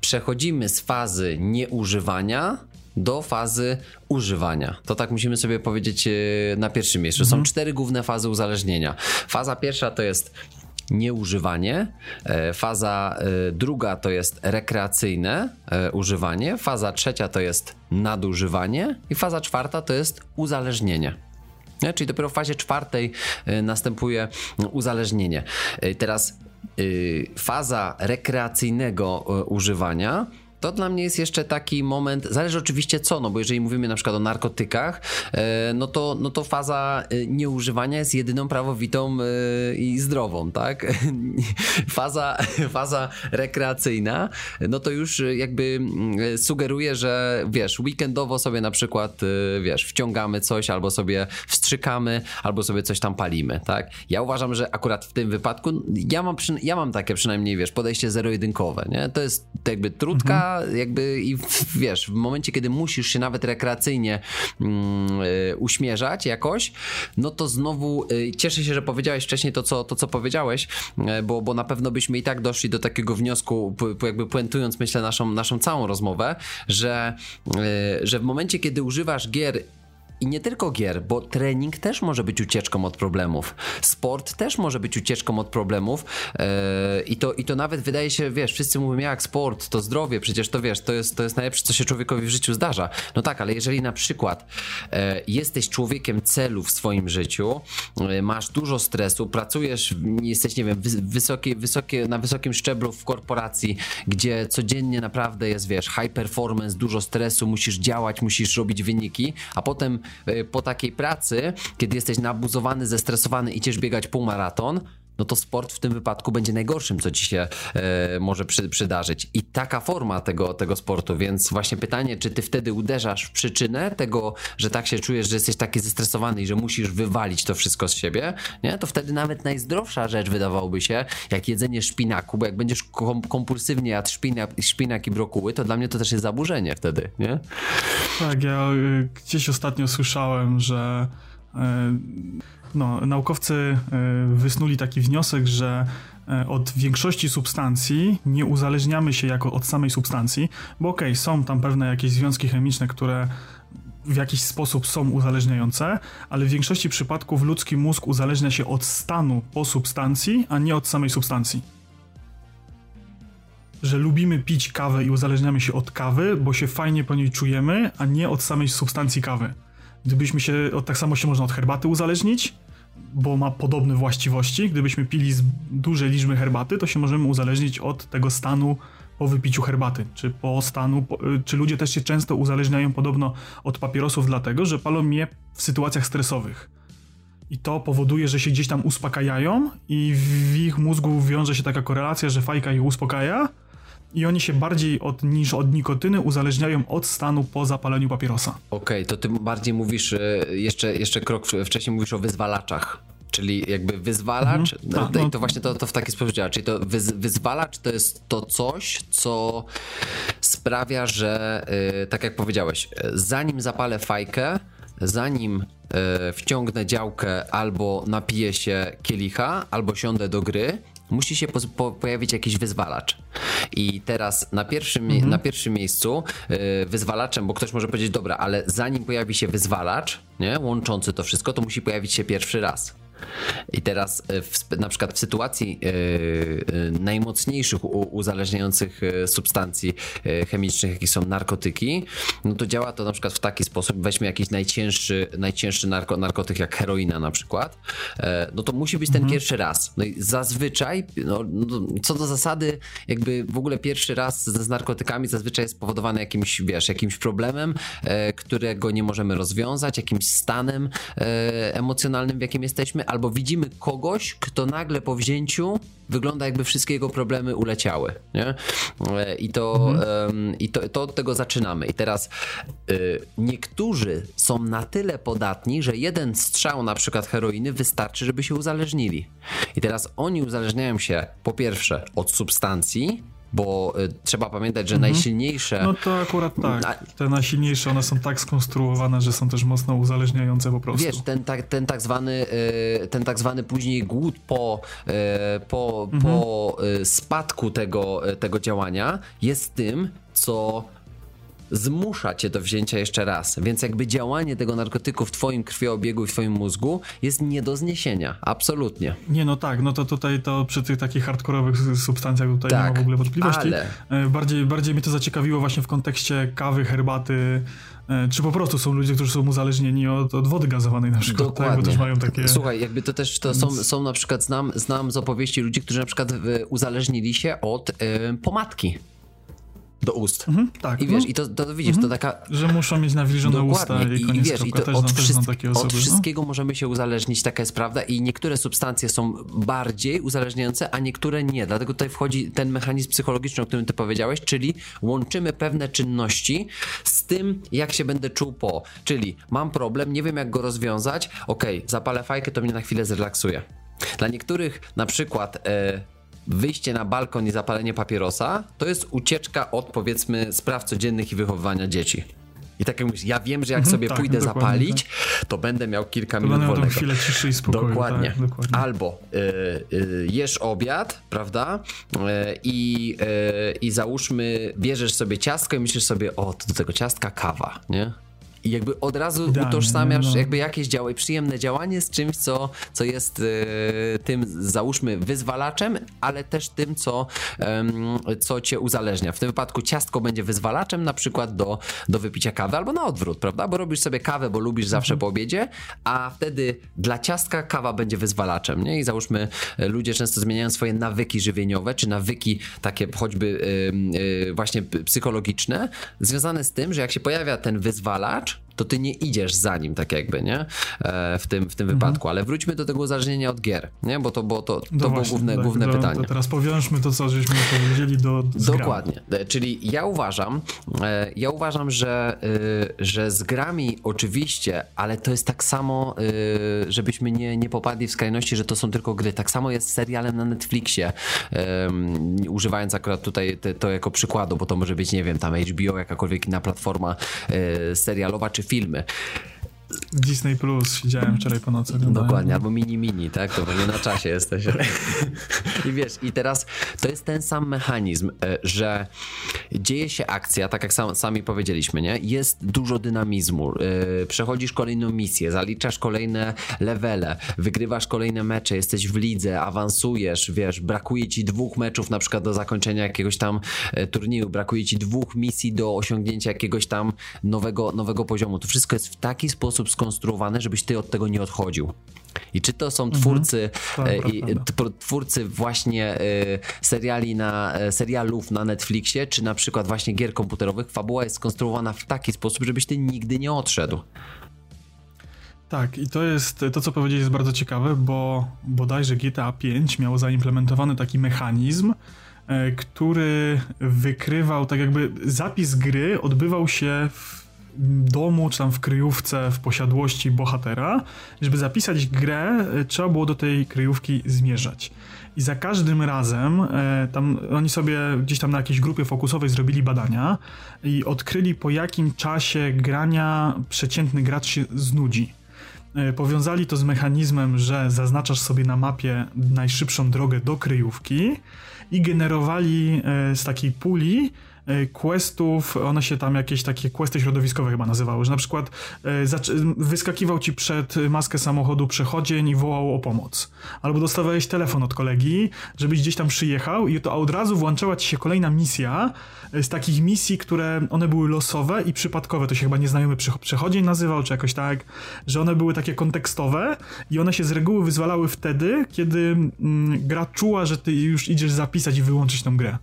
D: przechodzimy z fazy nieużywania do fazy używania. To tak musimy sobie powiedzieć e, na pierwszym miejscu. Są mhm. cztery główne fazy uzależnienia. Faza pierwsza to jest nieużywanie. E, faza e, druga to jest rekreacyjne e, używanie. Faza trzecia to jest nadużywanie. I faza czwarta to jest uzależnienie. Nie? Czyli dopiero w fazie czwartej następuje uzależnienie. Teraz faza rekreacyjnego używania to dla mnie jest jeszcze taki moment, zależy oczywiście co, no bo jeżeli mówimy na przykład o narkotykach, e, no to, no to faza e, nieużywania jest jedyną prawowitą e, i zdrową, tak? [LAUGHS] Faza, [LAUGHS] faza rekreacyjna, no to już jakby sugeruje, że wiesz, weekendowo sobie na przykład, wiesz, wciągamy coś, albo sobie wstrzykamy, albo sobie coś tam palimy, tak? Ja uważam, że akurat w tym wypadku, ja mam, ja mam takie przynajmniej, wiesz, podejście zero-jedynkowe, nie? To jest jakby trudka, mhm jakby i wiesz, w momencie, kiedy musisz się nawet rekreacyjnie mm, y, uśmierzać jakoś, no to znowu y, cieszę się, że powiedziałeś wcześniej to, co, to, co powiedziałeś, y, bo, bo na pewno byśmy i tak doszli do takiego wniosku, jakby puentując, myślę, naszą, naszą całą rozmowę, że, że w momencie, kiedy używasz gier i nie tylko gier, bo trening też może być ucieczką od problemów. Sport też może być ucieczką od problemów. Yy, I, to, I to nawet wydaje się, wiesz, wszyscy mówią, jak sport, to zdrowie, przecież to wiesz, to jest, to jest najlepsze, co się człowiekowi w życiu zdarza. No tak, ale jeżeli na przykład yy, jesteś człowiekiem celu w swoim życiu, yy, masz dużo stresu, pracujesz, jesteś, nie wiem, wysokie, wysokie, na wysokim szczeblu w korporacji, gdzie codziennie naprawdę jest, wiesz, high performance, dużo stresu, musisz działać, musisz robić wyniki, a potem po takiej pracy, kiedy jesteś nabuzowany, zestresowany i idziesz biegać półmaraton, no to sport w tym wypadku będzie najgorszym, co ci się e, może przy, przydarzyć. I taka forma tego, tego sportu, więc właśnie pytanie, czy ty wtedy uderzasz w przyczynę tego, że tak się czujesz, że jesteś taki zestresowany i że musisz wywalić to wszystko z siebie, nie? To wtedy nawet najzdrowsza rzecz wydawałoby się, jak jedzenie szpinaku, bo jak będziesz kom kompulsywnie jadł szpinak, szpinak i brokuły, to dla mnie to też jest zaburzenie wtedy, nie?
C: Tak, ja y, gdzieś ostatnio słyszałem, że y, no, naukowcy e, wysnuli taki wniosek, że e, od większości substancji nie uzależniamy się jako od samej substancji, bo okej, okay, są tam pewne jakieś związki chemiczne, które w jakiś sposób są uzależniające, ale w większości przypadków ludzki mózg uzależnia się od stanu po substancji, a nie od samej substancji. Że lubimy pić kawę i uzależniamy się od kawy, bo się fajnie po niej czujemy, a nie od samej substancji kawy. Gdybyśmy się, tak samo się można od herbaty uzależnić, bo ma podobne właściwości. Gdybyśmy pili z dużej liczby herbaty, to się możemy uzależnić od tego stanu po wypiciu herbaty, czy po stanu, y, czy ludzie też się często uzależniają podobno od papierosów dlatego, że palą je w sytuacjach stresowych. I to powoduje, że się gdzieś tam uspokajają i w ich mózgu wiąże się taka korelacja, że fajka ich uspokaja, i oni się bardziej od, niż od nikotyny uzależniają od stanu po zapaleniu papierosa.
D: Okej, okay, to ty bardziej mówisz, e, jeszcze, jeszcze krok wcześniej mówisz o wyzwalaczach. czyli jakby wyzwalacz,
C: Mhm.
D: no,
C: Tak,
D: to,
C: no.
D: to właśnie to, to w taki sposób działa, czyli to wyz, wyzwalacz to jest to coś, co sprawia, że y, tak jak powiedziałeś, y, zanim zapalę fajkę, zanim wciągnę działkę albo napiję się kielicha, albo siądę do gry, musi się po, po, pojawić jakiś wyzwalacz. I teraz na pierwszym, mie- na pierwszym miejscu y, wyzwalaczem, bo ktoś może powiedzieć, dobra, ale zanim pojawi się wyzwalacz, nie, łączący to wszystko, to musi pojawić się pierwszy raz. I teraz y, w, na przykład w sytuacji y, y, najmocniejszych uzależniających substancji chemicznych, jakie są narkotyki, no to działa to na przykład w taki sposób, weźmy jakiś najcięższy, najcięższy narko, narkotyk jak heroina na przykład, e, no to musi być ten pierwszy raz. No i zazwyczaj, no, no, co do zasady, jakby w ogóle pierwszy raz z, z narkotykami zazwyczaj jest spowodowany jakimś, wiesz, jakimś problemem, e, którego nie możemy rozwiązać, jakimś stanem e, emocjonalnym, w jakim jesteśmy, albo widzimy kogoś, kto nagle po wzięciu wygląda jakby wszystkie jego problemy uleciały, nie? E, I to, em, i to, to od tego zaczynamy. I teraz y, niektórzy są na tyle podatni, że jeden strzał na przykład heroiny wystarczy, żeby się uzależnili. I teraz oni uzależniają się po pierwsze od substancji, bo y, trzeba pamiętać, że najsilniejsze...
C: No to akurat tak. Te najsilniejsze, one są tak skonstruowane, że są też mocno uzależniające po prostu.
D: Wiesz, ten tak, ten tak zwany, y, ten tak zwany później głód po, y, po, po y, spadku tego, y, tego działania jest tym, co zmusza cię do wzięcia jeszcze raz. Więc jakby działanie tego narkotyku w twoim krwiobiegu i w twoim mózgu jest nie do zniesienia. Absolutnie.
C: Nie, no tak, no to tutaj to przy tych takich hardkorowych substancjach tutaj nie
D: Tak,
C: ma w ogóle wątpliwości.
D: ale-
C: E, Bardziej, bardziej mnie to zaciekawiło właśnie w kontekście kawy, herbaty, e, czy po prostu są ludzie, którzy są uzależnieni od, od wody gazowanej na przykład, tak? Bo też mają takie...
D: Słuchaj, jakby to też to są, są na przykład, znam, znam z opowieści ludzi, którzy na przykład uzależnili się od y, pomadki do ust.
C: Mhm, tak,
D: I wiesz,
C: no,
D: i to, to widzisz, to taka
C: że muszą mieć nawilżone usta i
D: I,
C: koniec
D: wiesz, i to
C: też,
D: od, wszystk-
C: takie osoby.
D: od
C: no.
D: wszystkiego możemy się uzależnić, taka jest prawda. I niektóre substancje są bardziej uzależniające, a niektóre nie. Dlatego tutaj wchodzi ten mechanizm psychologiczny, o którym ty powiedziałeś, czyli łączymy pewne czynności z tym, jak się będę czuł po. Czyli mam problem, nie wiem jak go rozwiązać, okej, zapalę fajkę, to mnie na chwilę zrelaksuje. Dla niektórych na przykład e, wyjście na balkon i zapalenie papierosa to jest ucieczka od powiedzmy spraw codziennych i wychowywania dzieci. I tak jak mówisz, ja wiem, że jak
C: Mhm,
D: sobie
C: tak,
D: pójdę zapalić, to będę miał kilka
C: To
D: minut
C: będą tą
D: wolnego.
C: chwilę ciszy i spokoju.
D: Dokładnie.
C: Tak, dokładnie.
D: Albo y, y, jesz obiad, prawda? Y, I, y, I załóżmy, bierzesz sobie ciastko i myślisz sobie, o, to do tego ciastka kawa, nie? I jakby od razu
C: Idealnie,
D: utożsamiasz?
C: No.
D: jakby jakieś działa, przyjemne działanie z czymś, co, co jest y, tym, załóżmy, wyzwalaczem, ale też tym, co, em, co cię uzależnia. W tym wypadku ciastko będzie wyzwalaczem na przykład do, do wypicia kawy, albo na odwrót, prawda? Bo robisz sobie kawę, bo lubisz zawsze
C: Mhm.
D: po obiedzie, a wtedy dla ciastka kawa będzie wyzwalaczem, nie? I załóżmy, e, ludzie często zmieniają swoje nawyki żywieniowe, czy nawyki takie choćby y, y, właśnie psychologiczne, związane z tym, że jak się pojawia ten wyzwalacz, to ty nie idziesz za nim, tak jakby, nie? E, w tym, w tym
C: Mhm.
D: wypadku. Ale wróćmy do tego uzależnienia od gier, nie? Bo to, bo to, to
C: No
D: było
C: właśnie,
D: główne,
C: tak,
D: główne
C: to,
D: pytanie.
C: To teraz powiążmy to, co żeśmy powiedzieli do.
D: Dokładnie. E, Czyli ja uważam, e, ja uważam, że, e, że z grami oczywiście, ale to jest tak samo, e, żebyśmy nie, nie popadli w skrajności, że to są tylko gry. Tak samo jest z serialem na Netflixie. Używając akurat tutaj te, to jako przykładu, bo to może być, nie wiem, tam HBO, jakakolwiek inna platforma e, serialowa czy filmy.
C: Disney Plus siedziałem wczoraj po nocy. oglądałem.
D: Dokładnie, albo mini mini, tak? To pewnie na czasie jesteś. [LAUGHS] I wiesz, i teraz to jest ten sam mechanizm, e, że dzieje się akcja, tak jak sam, sami powiedzieliśmy, nie? Jest dużo dynamizmu. e, Przechodzisz kolejną misję, zaliczasz kolejne levele, wygrywasz kolejne mecze, jesteś w lidze, awansujesz, wiesz, brakuje ci dwóch meczów na przykład do zakończenia jakiegoś tam e, turnieju, brakuje ci dwóch misji do osiągnięcia jakiegoś tam nowego, nowego poziomu. To wszystko jest w taki sposób skonstruowane, żebyś ty od tego nie odchodził. I czy to są twórcy, e, tw- twórcy właśnie e, seriali na, e, serialów na Netflixie, czy na przykład właśnie gier komputerowych, fabuła jest skonstruowana w taki sposób, żebyś ty nigdy nie odszedł.
C: Tak, i to jest, to co powiedzieć jest bardzo ciekawe, bo bodajże GTA 5 miało zaimplementowany taki mechanizm, e, który wykrywał, tak jakby zapis gry odbywał się w, domu, czy tam w kryjówce, w posiadłości bohatera. Żeby zapisać grę, y, trzeba było do tej kryjówki zmierzać. I za każdym razem e, tam oni sobie gdzieś tam na jakiejś grupie fokusowej zrobili badania i odkryli po jakim czasie grania przeciętny gracz się znudzi. E, powiązali to z mechanizmem, że zaznaczasz sobie na mapie najszybszą drogę do kryjówki i generowali e, z takiej puli E, questów, one się tam jakieś takie questy środowiskowe chyba nazywały, że na przykład e, wyskakiwał ci przed maskę samochodu przechodzień i wołał o pomoc. Albo dostawałeś telefon od kolegi, żebyś gdzieś tam przyjechał i to od razu włączała ci się kolejna misja e, z takich misji, które one były losowe i przypadkowe, to się chyba nieznajomy przechodzień nazywał, czy jakoś tak, że one były takie kontekstowe i one się z reguły wyzwalały wtedy, kiedy mm, gra czuła, że ty już idziesz zapisać i wyłączyć tą grę.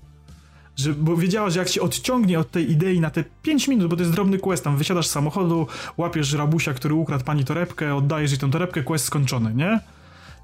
C: Że, bo wiedziała, że jak się odciągnie od tej idei na te 5 minut, bo to jest drobny quest, tam wysiadasz z samochodu, łapiesz rabusia, który ukradł pani torebkę, oddajesz jej tę torebkę, quest skończony, nie?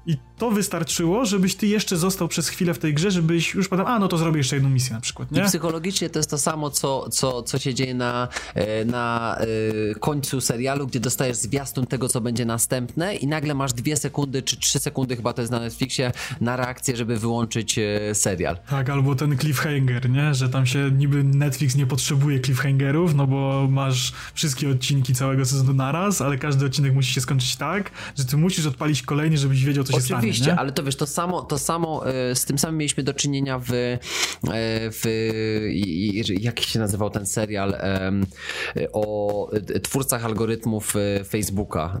C: I to wystarczyło, żebyś ty jeszcze został przez chwilę w tej grze, żebyś już potem, a no to zrobię jeszcze jedną misję na przykład, nie?
D: I psychologicznie to jest to samo, co, co, co się dzieje na, e, na e, końcu serialu, gdzie dostajesz zwiastun tego, co będzie następne i nagle masz dwie sekundy, czy trzy sekundy chyba to jest na Netflixie, na reakcję, żeby wyłączyć e, serial.
C: Tak, albo ten cliffhanger, nie? Że tam się niby Netflix nie potrzebuje cliffhangerów, no bo masz wszystkie odcinki całego sezonu naraz, ale każdy odcinek musi się skończyć tak, że ty musisz odpalić kolejny, żebyś wiedział, co się
D: Oczywiście,
C: stanie,
D: ale to wiesz, to samo, to samo e, z tym samym mieliśmy do czynienia w, e, w jak się nazywał ten serial o twórcach algorytmów e, Facebooka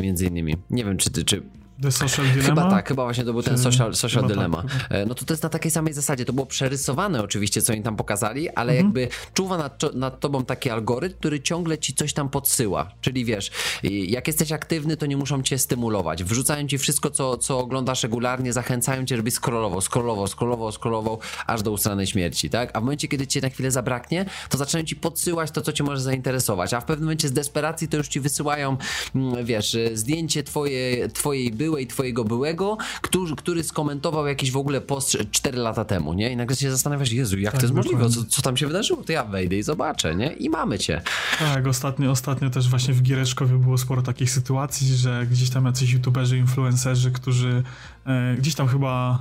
D: między innymi. Nie wiem, czy, czy
C: The Social Dilemma?
D: Chyba tak, chyba właśnie to był ten Social, social tak, Dilemma. Tak, no to to jest na takiej samej zasadzie. To było przerysowane oczywiście, co oni tam pokazali, ale mhm. jakby czuwa nad, nad tobą taki algorytm, który ciągle ci coś tam podsyła. Czyli wiesz, jak jesteś aktywny, to nie muszą cię stymulować. Wrzucają ci wszystko, co, co oglądasz regularnie, zachęcają cię, żebyś scrollował, scrollował, scrollował, scrollował, aż do ustranej śmierci, tak? A w momencie, kiedy cię na chwilę zabraknie, to zaczynają ci podsyłać to, co cię może zainteresować. A w pewnym momencie z desperacji to już ci wysyłają, mm, wiesz, zdjęcie twoje, twojej byłej, twojego byłego, który, który skomentował jakiś w ogóle post 4 lata temu, nie? I nagle się zastanawiasz, Jezu, jak tak, to jest możliwe? Co, co tam się wydarzyło? To ja wejdę i zobaczę, nie? I mamy cię.
C: Tak, ostatnio, ostatnio też właśnie w Giereszkowie było sporo takich sytuacji, że gdzieś tam jacyś youtuberzy, influencerzy, którzy e, gdzieś tam chyba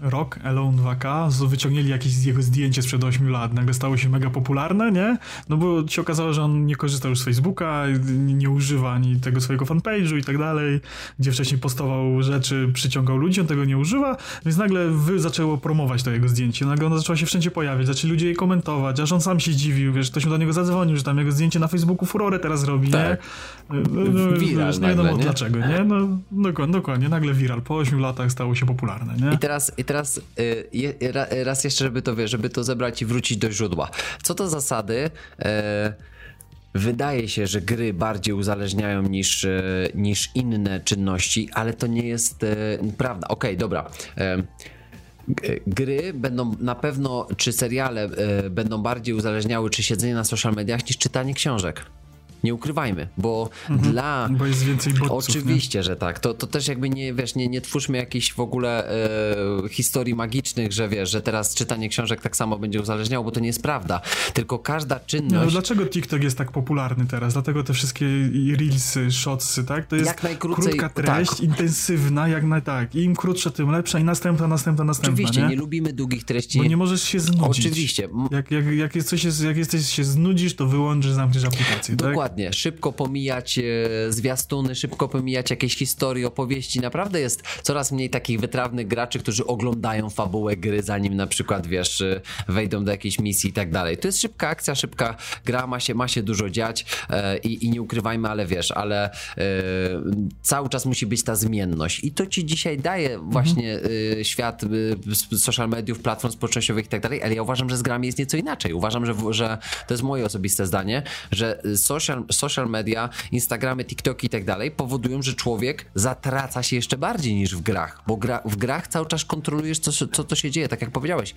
C: Rock, Alone 2K, wyciągnęli jakieś jego zdjęcie sprzed 8 lat, nagle stało się mega popularne, nie? No bo się okazało, że on nie korzysta już z Facebooka, nie, nie używa ani tego swojego fanpage'u i tak dalej, gdzie wcześniej postował rzeczy, przyciągał ludzi, on tego nie używa, więc nagle wy zaczęło promować to jego zdjęcie, nagle ono zaczęło się wszędzie pojawiać, zaczęli ludzie je komentować, aż on sam się dziwił, wiesz, ktoś mu do niego zadzwonił, że tam jego zdjęcie na Facebooku furorę teraz robi, tak. nie? No, no, wiral wiesz, nie wiadomo dlaczego, nie? No dokładnie, dokładnie, nagle viral, po 8 latach stało się popularne, nie?
D: I teraz, i teraz y, raz jeszcze, żeby to, żeby to zebrać i wrócić do źródła. Co to zasady? E, wydaje się, że gry bardziej uzależniają niż, e, niż inne czynności, ale to nie jest e, prawda. Okej, okay, dobra gry będą na pewno, czy seriale będą bardziej uzależniały, czy siedzenie na social mediach, niż czytanie książek. Nie ukrywajmy, bo mhm, dla.
C: Bo jest więcej bodźców,
D: Oczywiście,
C: nie?
D: że tak. To, to też jakby nie wiesz, nie, nie twórzmy jakichś w ogóle e, historii magicznych, że wiesz, że teraz czytanie książek tak samo będzie uzależniało, bo to nie jest prawda. Tylko każda czynność. No,
C: dlaczego TikTok jest tak popularny teraz? Dlatego te wszystkie reelsy, shotsy, tak? To jest jak najkrócej, krótka treść, tak. intensywna, jak na tak. Im krótsza, tym lepsza i następna, następna, następna.
D: Oczywiście,
C: nie,
D: nie lubimy długich treści.
C: Bo nie możesz się znudzić.
D: Oczywiście.
C: Jak, jak, jak, jest coś jak jesteś się znudzisz, to wyłączysz, zamkniesz aplikację.
D: Tak? Dokładnie. Tak? Dokładnie, szybko pomijać e, zwiastuny, szybko pomijać jakieś historie, opowieści. Naprawdę jest coraz mniej takich wytrawnych graczy, którzy oglądają fabułę gry, zanim na przykład, wiesz, e, wejdą do jakiejś misji i tak dalej. To jest szybka akcja, szybka gra, ma się, ma się dużo dziać e, i, i nie ukrywajmy, ale wiesz, ale cały czas musi być ta zmienność i to ci dzisiaj daje właśnie mhm. świat social mediów, platform społecznościowych i tak dalej, ale ja uważam, że z grami jest nieco inaczej. Uważam, że, że to jest moje osobiste zdanie, że social social, social media, Instagramy, TikToki i tak dalej powodują, że człowiek zatraca się jeszcze bardziej niż w grach, bo gra, w grach cały czas kontrolujesz, co, co to się dzieje, tak jak powiedziałeś.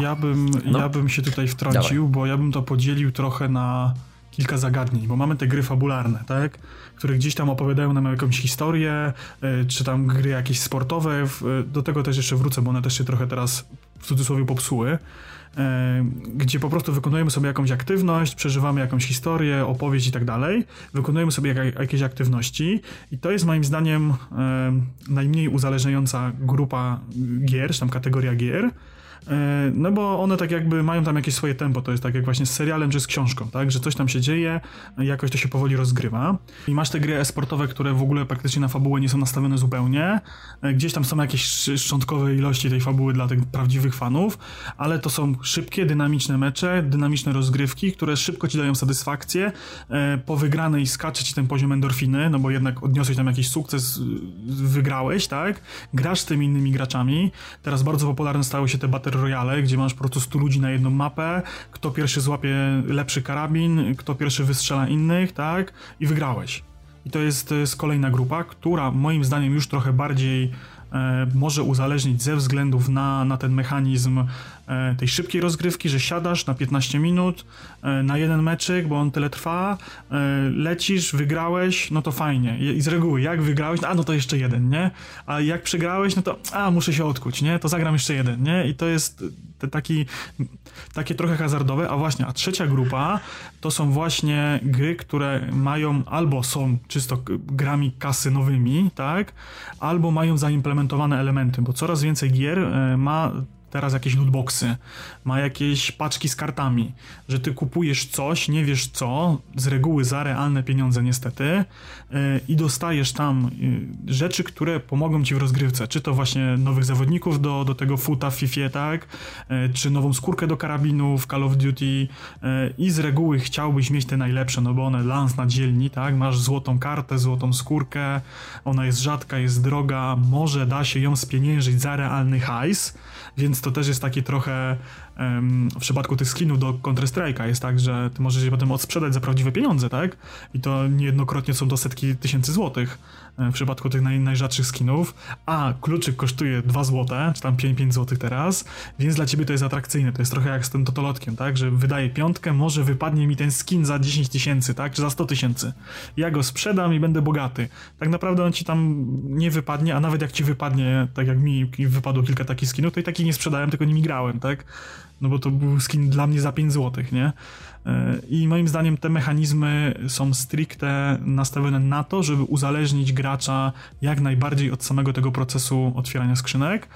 C: Ja bym, no. ja bym się tutaj wtrącił, Dawaj. bo ja bym to podzielił trochę na kilka zagadnień, bo mamy te gry fabularne, tak? Które gdzieś tam opowiadają nam jakąś historię, e, czy tam gry jakieś sportowe. Do tego też jeszcze wrócę, bo one też się trochę teraz w cudzysłowie popsuły, e, gdzie po prostu wykonujemy sobie jakąś aktywność, przeżywamy jakąś historię, opowieść i tak dalej, wykonujemy sobie jakieś aktywności i to jest moim zdaniem najmniej uzależniająca grupa gier, czy tam kategoria gier, E, no bo one tak jakby mają tam jakieś swoje tempo, to jest tak jak właśnie z serialem czy z książką, tak, że coś tam się dzieje, jakoś to się powoli rozgrywa. I masz te gry esportowe, które w ogóle praktycznie na fabułę nie są nastawione zupełnie, e, gdzieś tam są jakieś szczątkowe ilości tej fabuły dla tych prawdziwych fanów, ale to są szybkie, dynamiczne mecze, dynamiczne rozgrywki, które szybko ci dają satysfakcję, e, po wygranej skacze ci ten poziom endorfiny, no bo jednak odniosłeś tam jakiś sukces, wygrałeś, tak, grasz z tymi innymi graczami, teraz bardzo popularne stały się te battle Royale, gdzie masz po prostu 100 ludzi na jedną mapę, kto pierwszy złapie lepszy karabin, kto pierwszy wystrzela innych, tak? I wygrałeś. I to jest, to jest kolejna grupa, która moim zdaniem już trochę bardziej e, może uzależnić ze względów na, na ten mechanizm E, tej szybkiej rozgrywki, że siadasz na 15 minut na jeden meczyk, bo on tyle trwa, e, lecisz, wygrałeś, no to fajnie. I z reguły, jak wygrałeś, a no to jeszcze jeden, nie? A jak przegrałeś, no to a muszę się odkuć, nie? To zagram jeszcze jeden, nie? I to jest taki, takie trochę hazardowe, a właśnie, a trzecia grupa to są właśnie gry, które mają albo są czysto grami kasynowymi, tak? Albo mają zaimplementowane elementy, bo coraz więcej gier ma teraz jakieś lootboxy, ma jakieś paczki z kartami, że ty kupujesz coś, nie wiesz co, z reguły za realne pieniądze niestety yy, i dostajesz tam yy, rzeczy, które pomogą ci w rozgrywce, czy to właśnie nowych zawodników do, do tego futa w FIFA, tak, yy, czy nową skórkę do karabinu w Call of Duty i z reguły chciałbyś mieć te najlepsze, no bo one lans na dzielni, tak, masz złotą kartę, złotą skórkę, ona jest rzadka, jest droga, może da się ją spieniężyć za realny hajs, więc to też jest taki trochę w przypadku tych skinów do Counter-Strike'a jest tak, że ty możesz je potem odsprzedać za prawdziwe pieniądze, tak? I to niejednokrotnie są do setki tysięcy złotych w przypadku tych naj, najrzadszych skinów, a kluczyk kosztuje 2 złote, czy tam 5, 5 złotych teraz, więc dla ciebie to jest atrakcyjne. To jest trochę jak z tym totolotkiem, tak? Że wydaje piątkę, może wypadnie mi ten skin za 10 tysięcy, tak? Czy za 100 tysięcy. Ja go sprzedam i będę bogaty. Tak naprawdę on ci tam nie wypadnie, a nawet jak ci wypadnie, tak jak mi wypadło kilka takich skinów, to i takich nie sprzedałem, tylko nimi grałem, tak? No bo to był skin dla mnie za 5 zł, nie? E, I moim zdaniem te mechanizmy są stricte nastawione na to, żeby uzależnić gracza jak najbardziej od samego tego procesu otwierania skrzynek.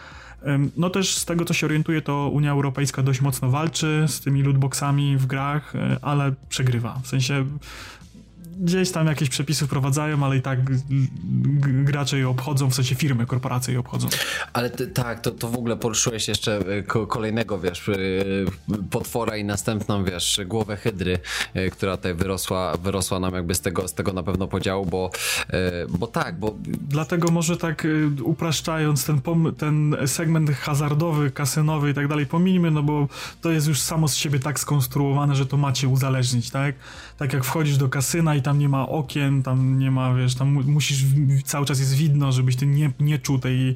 C: No też z tego co się orientuje, to Unia Europejska dość mocno walczy z tymi lootboxami w grach, e, ale przegrywa. W sensie gdzieś tam jakieś przepisy wprowadzają, ale i tak gracze je obchodzą, w sensie firmy, korporacje je obchodzą.
D: Ale ty, tak, to, to w ogóle poruszyłeś jeszcze e, kolejnego, wiesz, e, potwora i następną, wiesz, głowę hydry, e, która tutaj wyrosła, wyrosła nam jakby z tego, z tego na pewno podziału, bo, bo tak, bo...
C: Dlatego może tak upraszczając ten, ten segment hazardowy, kasynowy i tak dalej pominijmy, no bo to jest już samo z siebie tak skonstruowane, że to macie uzależnić, tak? Tak jak wchodzisz do kasyna i tam nie ma okien, tam nie ma, wiesz, tam musisz, cały czas jest widno, żebyś ty nie, nie czuł tej y,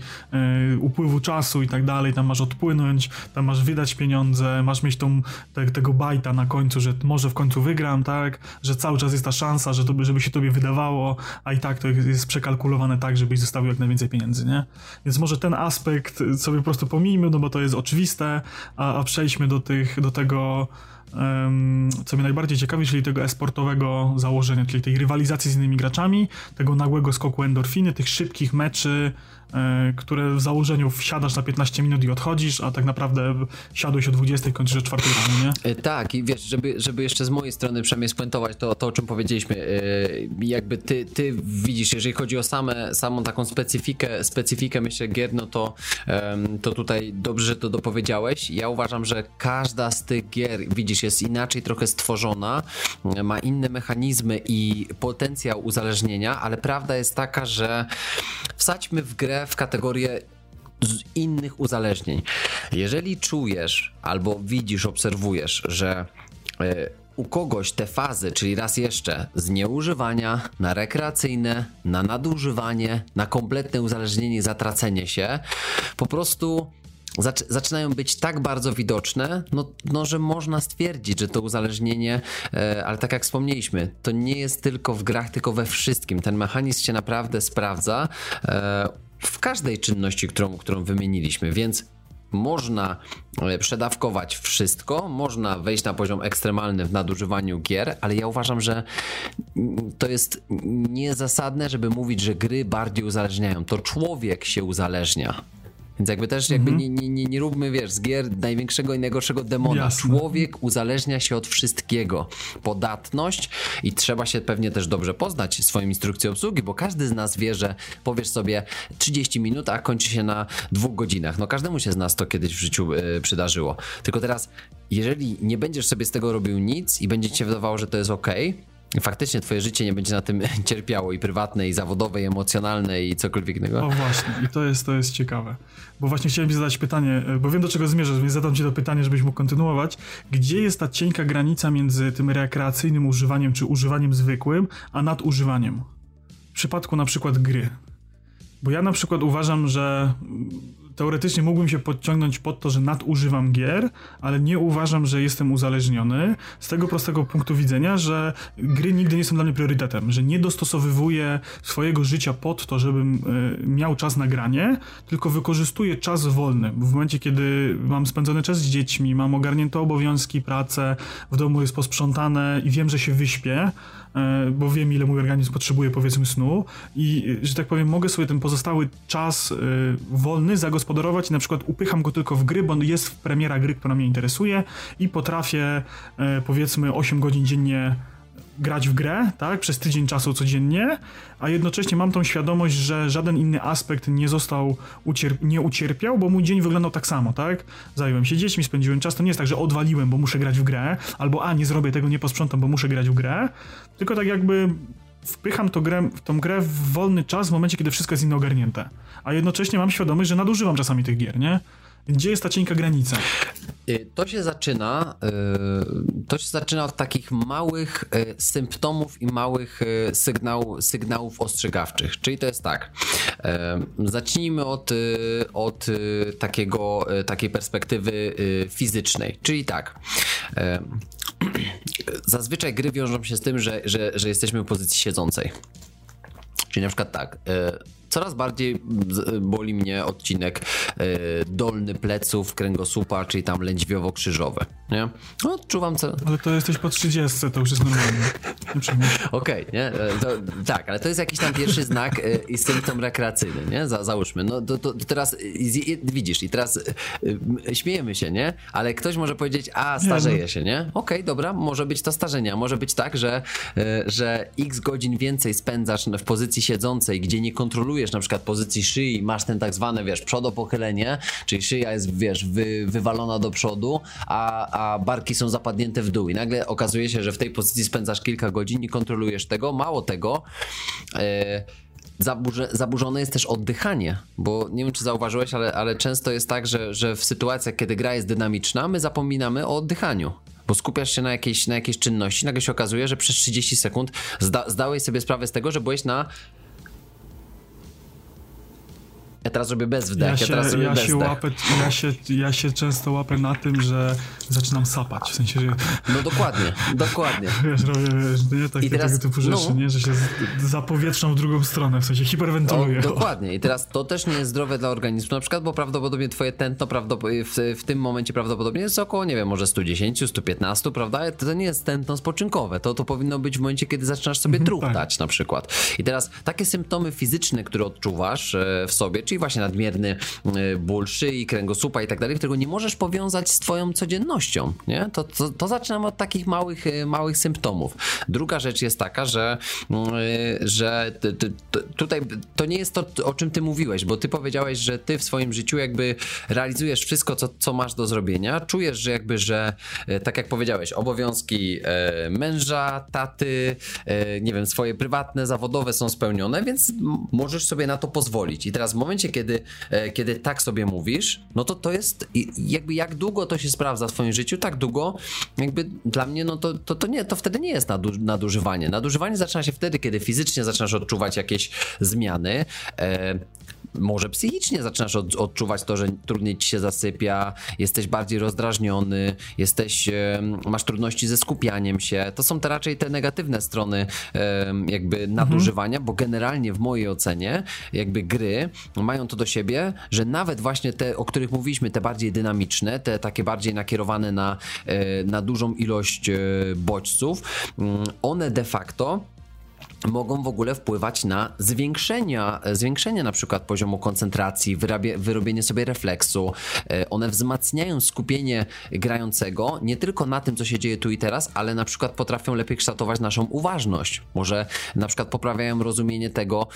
C: upływu czasu i tak dalej, tam masz odpłynąć, tam masz wydać pieniądze, masz mieć tą, te, tego bajta na końcu, że może w końcu wygram, tak, że cały czas jest ta szansa, że to, żeby się tobie wydawało, a i tak to jest przekalkulowane tak, żebyś zostawił jak najwięcej pieniędzy, nie? Więc może ten aspekt sobie po prostu pomijmy, no bo to jest oczywiste, a, a przejdźmy do tych, do tego co mnie najbardziej ciekawi, czyli tego esportowego założenia, czyli tej rywalizacji z innymi graczami, tego nagłego skoku endorfiny, tych szybkich meczy, które w założeniu wsiadasz na 15 minut i odchodzisz, a tak naprawdę siadłeś o 20 i kończysz o 4 rano, nie?
D: E, tak, i wiesz, żeby, żeby jeszcze z mojej strony przynajmniej spuentować to, to o czym powiedzieliśmy, e, jakby ty, ty widzisz, jeżeli chodzi o same, samą taką specyfikę, specyfikę myślę gier, no to, to tutaj dobrze, że to dopowiedziałeś. Ja uważam, że każda z tych gier, widzisz, jest inaczej trochę stworzona, ma inne mechanizmy i potencjał uzależnienia, ale prawda jest taka, że wsadźmy w grę w kategorię z innych uzależnień. Jeżeli czujesz albo widzisz, obserwujesz, że e, u kogoś te fazy, czyli raz jeszcze z nieużywania na rekreacyjne, na nadużywanie, na kompletne uzależnienie, zatracenie się, po prostu zaczynają być tak bardzo widoczne, no, no, że można stwierdzić, że to uzależnienie, e, ale tak jak wspomnieliśmy, to nie jest tylko w grach, tylko we wszystkim. Ten mechanizm się naprawdę sprawdza. E, w każdej czynności, którą, którą wymieniliśmy, więc można e, przedawkować wszystko, można wejść na poziom ekstremalny w nadużywaniu gier, ale ja uważam, że to jest niezasadne, żeby mówić, że gry bardziej uzależniają. To człowiek się uzależnia. Więc jakby też jakby mm -hmm. nie, nie, nie róbmy, wiesz, z gier największego i najgorszego demona. Jasne. Człowiek uzależnia się od wszystkiego. Podatność i trzeba się pewnie też dobrze poznać swoją instrukcją obsługi, bo każdy z nas wie, że powiesz sobie 30 minut, a kończy się na dwóch godzinach. No każdemu się z nas to kiedyś w życiu yy, przydarzyło. Tylko teraz, jeżeli nie będziesz sobie z tego robił nic i będzie ci się wydawało, że to jest ok, faktycznie twoje życie nie będzie na tym [LAUGHS] cierpiało i prywatne, i zawodowe, i emocjonalne, i cokolwiek innego.
C: O właśnie, i to jest, to jest ciekawe. Bo właśnie chciałem ci zadać pytanie, bo wiem do czego zmierzasz, więc zadam ci to pytanie, żebyś mógł kontynuować. Gdzie jest ta cienka granica między tym rekreacyjnym używaniem, czy używaniem zwykłym, a nadużywaniem? W przypadku na przykład gry. Bo ja na przykład uważam, że teoretycznie mógłbym się podciągnąć pod to, że nadużywam gier, ale nie uważam, że jestem uzależniony z tego prostego punktu widzenia, że gry nigdy nie są dla mnie priorytetem, że nie dostosowywuję swojego życia pod to, żebym y, miał czas na granie, tylko wykorzystuję czas wolny. W momencie, kiedy mam spędzony czas z dziećmi, mam ogarnięte obowiązki, pracę, w domu jest posprzątane i wiem, że się wyśpię, E, bo wiem, ile mój organizm potrzebuje, powiedzmy, snu i, że tak powiem, mogę sobie ten pozostały czas e, wolny zagospodarować i na przykład upycham go tylko w gry, bo jest premiera gry, która mnie interesuje i potrafię, e, powiedzmy, 8 godzin dziennie grać w grę, tak, przez tydzień czasu codziennie, a jednocześnie mam tą świadomość, że żaden inny aspekt nie został, nie ucierpiał, bo mój dzień wyglądał tak samo, tak? Zająłem się dziećmi, spędziłem czas, to nie jest tak, że odwaliłem, bo muszę grać w grę, albo a, nie zrobię tego, nie posprzątam, bo muszę grać w grę, tylko tak jakby wpycham to grę, tą grę w wolny czas w momencie, kiedy wszystko jest inne ogarnięte. A jednocześnie mam świadomość, że nadużywam czasami tych gier, nie? Gdzie jest ta cienka granica?
D: Y, to się zaczyna, y, to się zaczyna od takich małych y, symptomów i małych sygnał, sygnałów ostrzegawczych. Czyli to jest tak. Zacznijmy od, od takiego, takiej perspektywy fizycznej. Czyli tak. [CLEARS THROAT] Zazwyczaj gry wiążą się z tym, że, że, że jesteśmy w pozycji siedzącej. Czyli na przykład tak, coraz bardziej boli mnie odcinek e, dolny pleców, kręgosłupa, czyli tam lędźwiowo-krzyżowe, nie? No, odczuwam co...
C: Ale to jesteś po 30, to już jest normalne.
D: Okej, okay, nie? E, to, tak, ale to jest jakiś tam pierwszy znak e, i symptom rekreacyjny, nie? Za, załóżmy. No to, to, teraz widzisz i teraz śmiejemy się, nie? Ale ktoś może powiedzieć, a starzeje no. się, nie? Okej, okay, dobra, może być to starzenie, może być tak, że, że x godzin więcej spędzasz w pozycji siedzącej, gdzie nie kontrolujesz na przykład pozycji szyi, masz ten tak zwane, wiesz, przodopochylenie, czyli szyja jest, wiesz, wy, wywalona do przodu, a, a barki są zapadnięte w dół. I nagle okazuje się, że w tej pozycji spędzasz kilka godzin, nie kontrolujesz tego, mało tego, yy, zaburzone jest też oddychanie, bo nie wiem, czy zauważyłeś, ale, ale często jest tak, że, że w sytuacjach, kiedy gra jest dynamiczna, my zapominamy o oddychaniu bo skupiasz się na jakiejś, na jakiejś czynności, nagle się okazuje, że przez 30 sekund zda, zdałeś sobie sprawę z tego, że byłeś na ja teraz robię bez wdech, ja, się, ja teraz robię
C: ja
D: bez
C: się łapę, ja, się, ja się często łapę na tym, że zaczynam sapać, w sensie, że...
D: No dokładnie, dokładnie. [LAUGHS]
C: Wiesz, robię, wiesz, nie? Tak, teraz, tego typu rzeczy, no, nie? Że się zapowietrzam w drugą stronę, w sensie hiperwentyluję.
D: No, dokładnie i teraz to też nie jest zdrowe dla organizmu, na przykład, bo prawdopodobnie twoje tętno prawdopodobnie w, w tym momencie prawdopodobnie jest około, nie wiem, może 110, 115, prawda? To nie jest tętno spoczynkowe, to, to powinno być w momencie, kiedy zaczynasz sobie mhm, truchtać tak. na przykład. I teraz takie symptomy fizyczne, które odczuwasz e, w sobie, czyli właśnie nadmierny e, ból szyi, kręgosłupa i tak dalej, którego nie możesz powiązać z twoją codziennością, nie? To, to, to zaczynamy od takich małych, e, małych symptomów. Druga rzecz jest taka, że, mm, e, że tutaj to nie jest to, o czym ty mówiłeś, bo ty powiedziałeś, że ty w swoim życiu jakby realizujesz wszystko, co, co masz do zrobienia, czujesz, że jakby, że tak jak powiedziałeś, obowiązki męża, taty, nie wiem, swoje prywatne, zawodowe są spełnione, więc możesz sobie na to pozwolić. I teraz w momencie, kiedy, e, kiedy tak sobie mówisz, no to to jest jakby jak długo to się sprawdza w twoim życiu, tak długo jakby dla mnie, no to, to, to, nie, to wtedy nie jest nadużywanie. Nadużywanie zaczyna się wtedy, kiedy fizycznie zaczynasz odczuwać jakieś zmiany. Może psychicznie zaczynasz od, odczuwać to, że trudniej ci się zasypia, jesteś bardziej rozdrażniony, jesteś, masz trudności ze skupianiem się. To są te raczej te negatywne strony jakby nadużywania, mhm. bo generalnie w mojej ocenie jakby gry mają to do siebie, że nawet właśnie te, o których mówiliśmy, te bardziej dynamiczne, te takie bardziej nakierowane na, e, na dużą ilość e, bodźców, mm, one de facto mogą w ogóle wpływać na zwiększenia, zwiększenie na przykład poziomu koncentracji, wyrabie, wyrobienie sobie refleksu. E, one wzmacniają skupienie grającego nie tylko na tym, co się dzieje tu i teraz, ale na przykład potrafią lepiej kształtować naszą uważność. Może na przykład poprawiają rozumienie tego,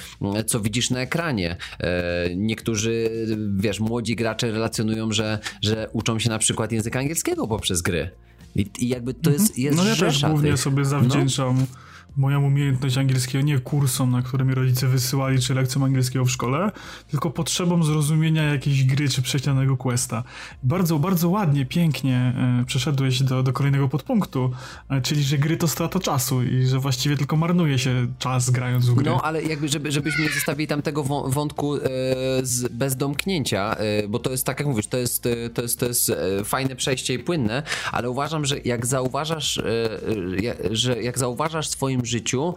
D: co widzisz na ekranie. E, niektórzy, wiesz, młodzi gracze relacjonują, że, że uczą się na przykład języka angielskiego poprzez gry. I, i jakby to jest, jest
C: No ja też głównie tych. sobie zawdzięczam no moją umiejętność angielskiego nie kursom, na które mi rodzice wysyłali, czy lekcjom angielskiego w szkole, tylko potrzebą zrozumienia jakiejś gry, czy przejścia danego questa. Bardzo, bardzo ładnie, pięknie e, przeszedłeś do, do kolejnego podpunktu, e, czyli, że gry to strata czasu i że właściwie tylko marnuje się czas grając w gry.
D: No, ale jakby, żeby, żebyśmy nie zostawili tam tego wątku e, z, bez domknięcia, e, bo to jest, tak jak mówisz, to jest, e, to jest, to jest e, fajne przejście i płynne, ale uważam, że jak zauważasz, że jak zauważasz swoim życiu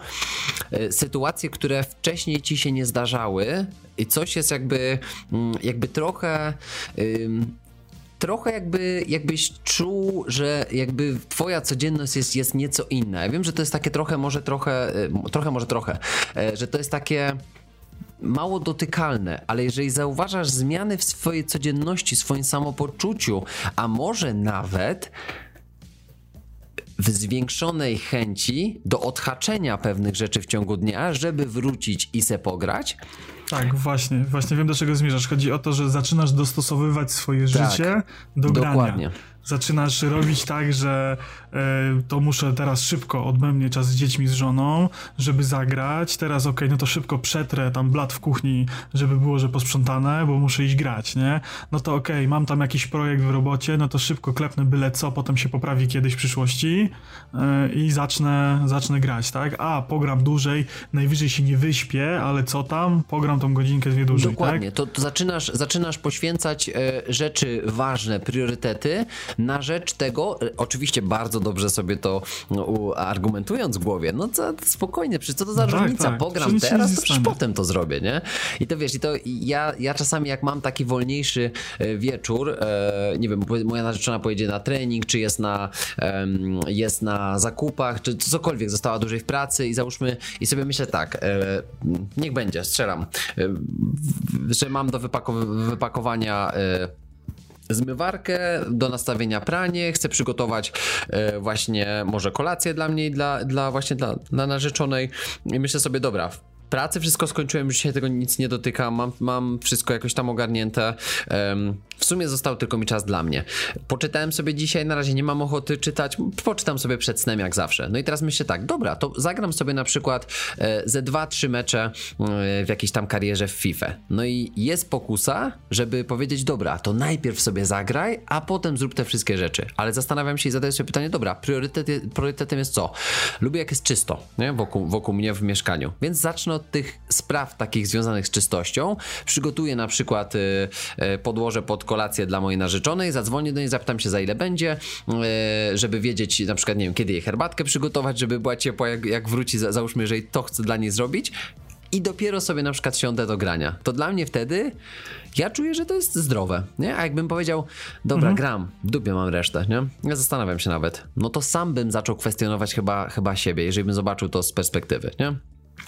D: e, sytuacje, które wcześniej ci się nie zdarzały i coś jest jakby, mm, jakby trochę trochę jakby, jakbyś czuł, że jakby twoja codzienność jest, jest nieco inna. Ja wiem, że to jest takie trochę, może trochę, e, trochę, może trochę, e, że to jest takie mało dotykalne, ale jeżeli zauważasz zmiany w swojej codzienności, swoim samopoczuciu, a może nawet w zwiększonej chęci do odhaczenia pewnych rzeczy w ciągu dnia, żeby wrócić i se pograć.
C: Tak, właśnie, właśnie wiem do czego zmierzasz. Chodzi o to, że zaczynasz dostosowywać swoje tak, życie do grania. Dokładnie zaczynasz robić tak, że to muszę teraz szybko odmębnie czas z dziećmi, z żoną, żeby zagrać. Teraz okej, okay, no to szybko przetrę tam blat w kuchni, żeby było, że posprzątane, bo muszę iść grać, nie? No to okej, okay, mam tam jakiś projekt w robocie, no to szybko klepnę byle co, potem się poprawi kiedyś w przyszłości e, i zacznę, zacznę grać, tak? A, pogram dłużej, najwyżej się nie wyśpię, ale co tam? Pogram tą godzinkę, dwie dłużej,
D: Dokładnie,
C: tak?
D: to, to zaczynasz, zaczynasz poświęcać e, rzeczy ważne, priorytety, na rzecz tego, e, oczywiście bardzo dobrze sobie to no, argumentując w głowie, no co, spokojnie, przecież co to za no tak, różnica, tak. pogram teraz, to przecież potem to zrobię, nie? I to wiesz, i to ja, ja czasami jak mam taki wolniejszy e, wieczór, e, nie wiem, moja narzeczona pojedzie na trening, czy jest na, e, jest na zakupach, czy cokolwiek, została dłużej w pracy i załóżmy, i sobie myślę tak, e, niech będzie, strzelam, e, że mam do wypakowania zmywarkę, do nastawienia pranie, chcę przygotować e, właśnie może kolację dla mnie i dla, dla właśnie dla, dla narzeczonej i myślę sobie, dobra, pracy wszystko skończyłem, już dzisiaj tego nic nie dotykam, mam, mam wszystko jakoś tam ogarnięte. W sumie został tylko mi czas dla mnie. Poczytałem sobie dzisiaj, na razie nie mam ochoty czytać, poczytam sobie przed snem jak zawsze. No i teraz myślę tak, dobra, to zagram sobie na przykład e, ze 2-3 mecze e, w jakiejś tam karierze w FIFA. No i jest pokusa, żeby powiedzieć, dobra, to najpierw sobie zagraj, a potem zrób te wszystkie rzeczy. Ale zastanawiam się i zadaję sobie pytanie, dobra, priorytet, priorytetem jest co? Lubię jak jest czysto, nie? Wokół, wokół mnie w mieszkaniu. Więc zacznę od tych spraw takich związanych z czystością. Przygotuję na przykład y, podłoże pod kolację dla mojej narzeczonej, zadzwonię do niej, zapytam się za ile będzie, y, żeby wiedzieć na przykład, nie wiem, kiedy jej herbatkę przygotować, żeby była ciepła, jak, jak wróci, załóżmy, jeżeli to chcę dla niej zrobić i dopiero sobie na przykład siądę do grania. To dla mnie wtedy ja czuję, że to jest zdrowe, nie? A jakbym powiedział, dobra, mhm. gram, w dupie mam resztę, nie? Ja zastanawiam się nawet. No to sam bym zaczął kwestionować chyba, chyba siebie, jeżeli bym zobaczył to z perspektywy, nie?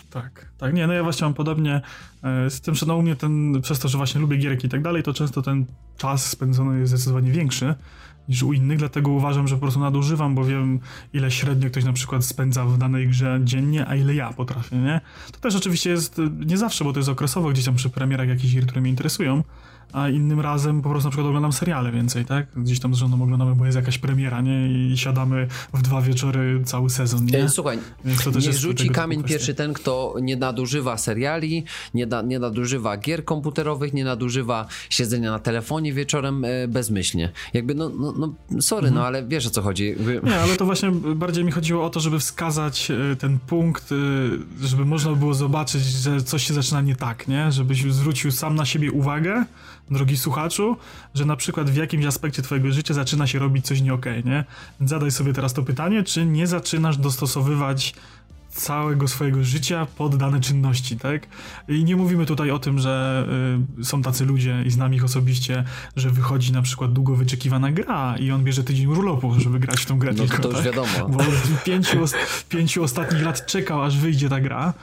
C: Tak, tak, nie, no ja właśnie mam podobnie e, z tym, że no u mnie ten, przez to, że właśnie lubię gierki i tak dalej, to często ten czas spędzony jest zdecydowanie większy niż u innych, dlatego uważam, że po prostu nadużywam, bo wiem ile średnio ktoś na przykład spędza w danej grze dziennie, a ile ja potrafię, nie? To też oczywiście jest nie zawsze, bo to jest okresowo gdzieś tam przy premierach jakichś gier, które mnie interesują, a innym razem po prostu na przykład oglądam seriale więcej, tak? Gdzieś tam z żoną oglądamy, bo jest jakaś premiera, nie? I siadamy w dwa wieczory cały sezon, nie?
D: E, słuchaj, nie rzuci kamień pierwszy ten, kto nie nadużywa seriali, nie, da, nie nadużywa gier komputerowych, nie nadużywa siedzenia na telefonie wieczorem e, bezmyślnie. Jakby, no, no, no sorry, mhm. no ale wiesz o co chodzi. Jakby...
C: Nie, ale to właśnie bardziej mi chodziło o to, żeby wskazać e, ten punkt, żeby można było zobaczyć, że coś się zaczyna nie tak, nie? Żebyś zwrócił sam na siebie uwagę, drogi słuchaczu, że na przykład w jakimś aspekcie twojego życia zaczyna się robić coś nie okay, nie? Zadaj sobie teraz to pytanie, czy nie zaczynasz dostosowywać całego swojego życia pod dane czynności, tak? I nie mówimy tutaj o tym, że y, są tacy ludzie i znam ich osobiście, że wychodzi na przykład długo wyczekiwana gra i on bierze tydzień urlopu, żeby grać w tą grę
D: no
C: tylko,
D: to już
C: tak?
D: wiadomo.
C: Bo pięciu, pięciu ostatnich lat czekał, aż wyjdzie ta gra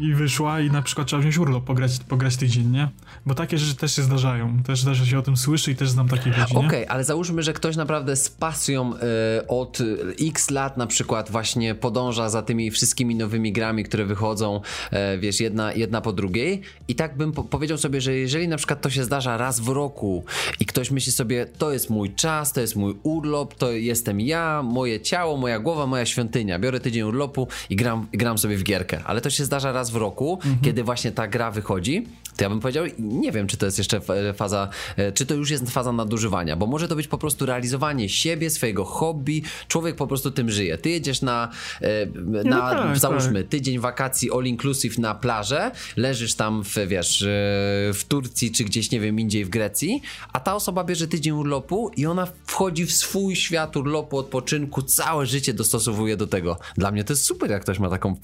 C: i wyszła i na przykład trzeba wziąć urlop, pograć, pograć tydzień, nie? Bo takie rzeczy też się zdarzają. Też zdarza się o tym słyszy i też znam takie ludzi,
D: Okej, okay, ale załóżmy, że ktoś naprawdę z pasją y, od x lat na przykład właśnie podąża za tymi wszystkimi nowymi grami, które wychodzą, e, wiesz, jedna, jedna po drugiej. I tak bym po powiedział sobie, że jeżeli na przykład to się zdarza raz w roku i ktoś myśli sobie, to jest mój czas, to jest mój urlop, to jestem ja, moje ciało, moja głowa, moja świątynia. Biorę tydzień urlopu i gram, gram sobie w gierkę. Ale to się zdarza raz w roku, mhm. kiedy właśnie ta gra wychodzi to ja bym powiedział, nie wiem, czy to jest jeszcze faza, e, czy to już jest faza nadużywania, bo może to być po prostu realizowanie siebie, swojego hobby. Człowiek po prostu tym żyje. Ty jedziesz na, e, na no tak, załóżmy, tak. tydzień wakacji all inclusive na plażę, leżysz tam w, wiesz, e, w Turcji, czy gdzieś, nie wiem, indziej w Grecji, a ta osoba bierze tydzień urlopu i ona wchodzi w swój świat urlopu, odpoczynku, całe życie dostosowuje do tego. Dla mnie to jest super, jak ktoś ma taką,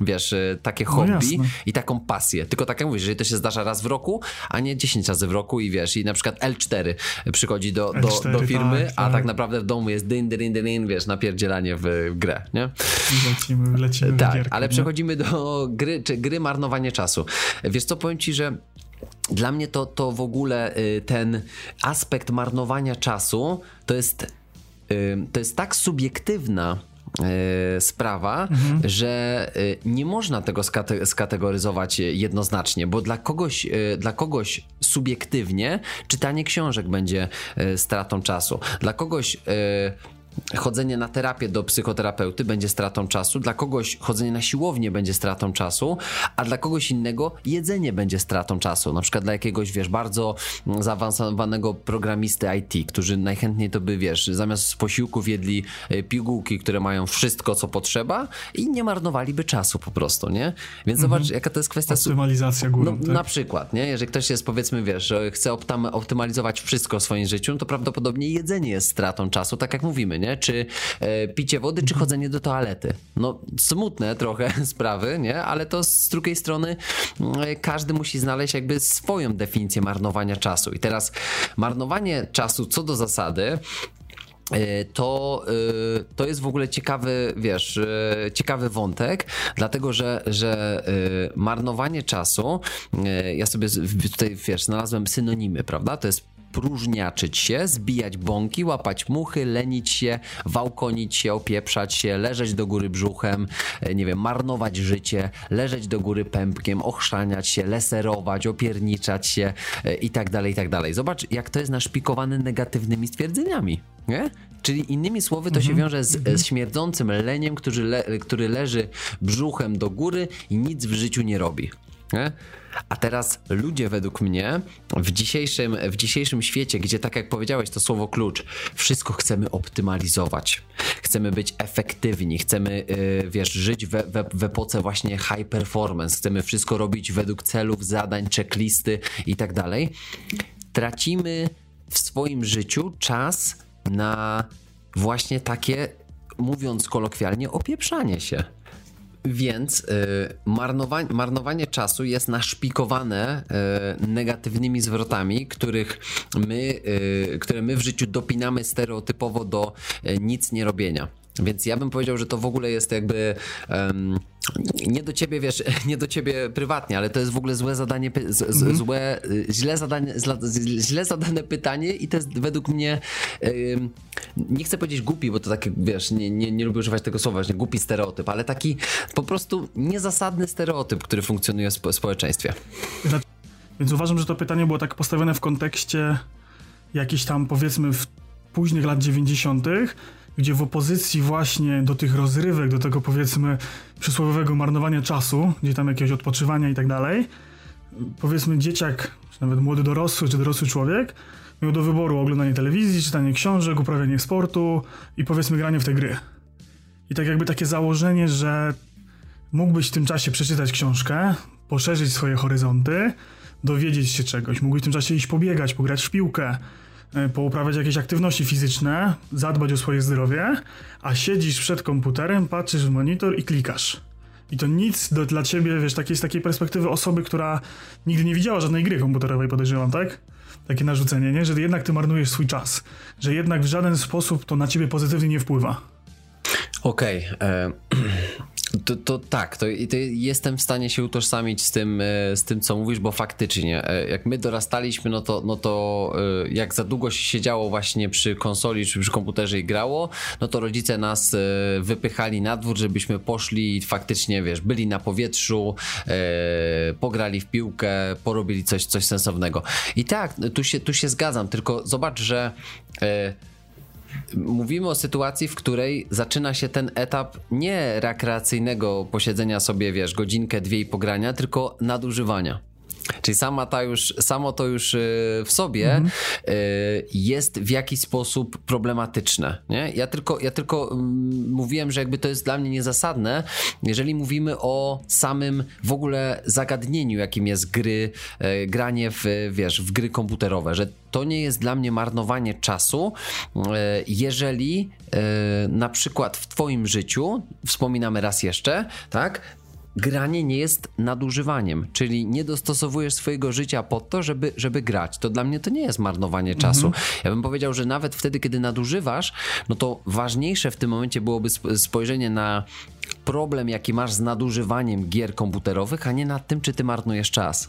D: wiesz, takie no hobby no i taką pasję. Tylko tak jak mówisz, jeżeli to się zdarza raz w roku, a nie 10 razy w roku i wiesz, i na przykład L4 przychodzi do, do, L4, do firmy, tak, a tak. tak naprawdę w domu jest dyn, dyn, dyn, dyn, wiesz, napierdzielanie w grę, nie?
C: Lecimy, lecimy
D: Tak,
C: gierkę,
D: ale nie? przechodzimy do gry, czy gry marnowanie czasu. Wiesz co, powiem ci, że dla mnie to, to w ogóle y, ten aspekt marnowania czasu to jest, y, to jest tak subiektywna sprawa, mhm. że e, nie można tego skate skategoryzować jednoznacznie, bo dla kogoś, e, dla kogoś subiektywnie czytanie książek będzie stratą czasu. Dla kogoś chodzenie na terapię do psychoterapeuty będzie stratą czasu, dla kogoś chodzenie na siłownię będzie stratą czasu, a dla kogoś innego jedzenie będzie stratą czasu. Na przykład dla jakiegoś, wiesz, bardzo zaawansowanego programisty IT, którzy najchętniej to by, wiesz, zamiast posiłków jedli e, pigułki, które mają wszystko, co potrzeba i nie marnowaliby czasu po prostu, nie? Więc mhm. zobacz, jaka to jest kwestia...
C: Optymalizacja górą,
D: no,
C: tak?
D: Na przykład, nie? Jeżeli ktoś jest, powiedzmy, wiesz, chce optymalizować wszystko w swoim życiu, to prawdopodobnie jedzenie jest stratą czasu, tak jak mówimy, nie? Nie? Czy e, picie wody, czy chodzenie do toalety. No, smutne trochę [LAUGHS] sprawy, nie? Ale to z drugiej strony e, każdy musi znaleźć jakby swoją definicję marnowania czasu. I teraz marnowanie czasu co do zasady e, to, e, to jest w ogóle ciekawy, wiesz, ciekawy wątek, dlatego że, że marnowanie czasu, ja sobie tutaj, wiesz, znalazłem synonimy, prawda? To jest próżniaczyć się, zbijać bąki, łapać muchy, lenić się, wałkonić się, opieprzać się, leżeć do góry brzuchem, e, nie wiem, marnować życie, leżeć do góry pępkiem, ochrzaniać się, leserować, opierniczać się e, i tak dalej, i tak dalej. Zobacz, jak to jest naszpikowane negatywnymi stwierdzeniami, nie? Czyli innymi słowy to się mhm. wiąże z, z śmierdzącym leniem, który, le, który leży brzuchem do góry i nic w życiu nie robi. Nie? A teraz ludzie według mnie w dzisiejszym, w dzisiejszym świecie, gdzie tak jak powiedziałeś, to słowo klucz, wszystko chcemy optymalizować. Chcemy być efektywni, chcemy, yy, wiesz, żyć we, we, w epoce właśnie high performance, chcemy wszystko robić według celów, zadań, checklisty i tak dalej. Tracimy w swoim życiu czas na właśnie takie, mówiąc kolokwialnie, opieprzanie się. Więc y, marnowanie, marnowanie czasu jest naszpikowane y, negatywnymi zwrotami, których my, y, które my w życiu dopinamy stereotypowo do y, nic nie robienia. Więc ja bym powiedział, że to w ogóle jest jakby um, nie do ciebie, wiesz, [LAUGHS] nie do ciebie prywatnie, ale to jest w ogóle złe zadanie, z, mm. złe, źle, zadanie, źle zadane pytanie i to jest według mnie, um, nie chcę powiedzieć głupi, bo to takie, wiesz, nie, nie, nie lubię używać tego słowa, że głupi stereotyp, ale taki po prostu niezasadny stereotyp, który funkcjonuje w społeczeństwie.
C: Więc uważam, że to pytanie było tak postawione w kontekście jakiejś tam powiedzmy w późnych lat 90., gdzie w opozycji właśnie do tych rozrywek, do tego powiedzmy przysłowiowego marnowania czasu, gdzie tam jakiegoś odpoczywania i tak dalej, powiedzmy dzieciak, czy nawet młody dorosły, czy dorosły człowiek miał do wyboru oglądanie telewizji, czytanie książek, uprawianie sportu i powiedzmy granie w te gry. I tak jakby takie założenie, że mógłbyś w tym czasie przeczytać książkę, poszerzyć swoje horyzonty, dowiedzieć się czegoś, mógłbyś w tym czasie iść pobiegać, pograć w piłkę, pouprawiać jakieś aktywności fizyczne, zadbać o swoje zdrowie, a siedzisz przed komputerem, patrzysz w monitor i klikasz. I to nic do, dla ciebie, wiesz, takiej, z takiej perspektywy osoby, która nigdy nie widziała żadnej gry komputerowej, podejrzewam, tak? Takie narzucenie, nie? Że jednak ty marnujesz swój czas. Że jednak w żaden sposób to na ciebie pozytywnie nie wpływa.
D: Okej. Okay, e, [CLEARS THROAT] To, to tak, to, to, jestem w stanie się utożsamić z tym, e, z tym, co mówisz, bo faktycznie, e, jak my dorastaliśmy, no to, no to e, jak za długo się siedziało właśnie przy konsoli czy przy komputerze i grało, no to rodzice nas wypychali na dwór, żebyśmy poszli i faktycznie, wiesz, byli na powietrzu, pograli w piłkę, porobili coś, coś sensownego. I tak, tu się, tu się zgadzam, tylko zobacz, że mówimy o sytuacji, w której zaczyna się ten etap nie rekreacyjnego posiedzenia sobie, wiesz, godzinkę, dwie i pogrania, tylko nadużywania. Czyli sama ta już, samo to już y, w sobie mhm. Y, jest w jakiś sposób problematyczne. Nie? Ja tylko, ja tylko mm, mówiłem, że jakby to jest dla mnie niezasadne, jeżeli mówimy o samym w ogóle zagadnieniu, jakim jest gry, y, granie w, wiesz, w gry komputerowe, że to nie jest dla mnie marnowanie czasu, jeżeli na przykład w twoim życiu, wspominamy raz jeszcze, tak, granie nie jest nadużywaniem, czyli nie dostosowujesz swojego życia pod to, żeby, żeby grać. To dla mnie to nie jest marnowanie czasu. Mhm. Ja bym powiedział, że nawet wtedy, kiedy nadużywasz, no to ważniejsze w tym momencie byłoby spojrzenie na problem, jaki masz z nadużywaniem gier komputerowych, a nie nad tym, czy ty marnujesz czas.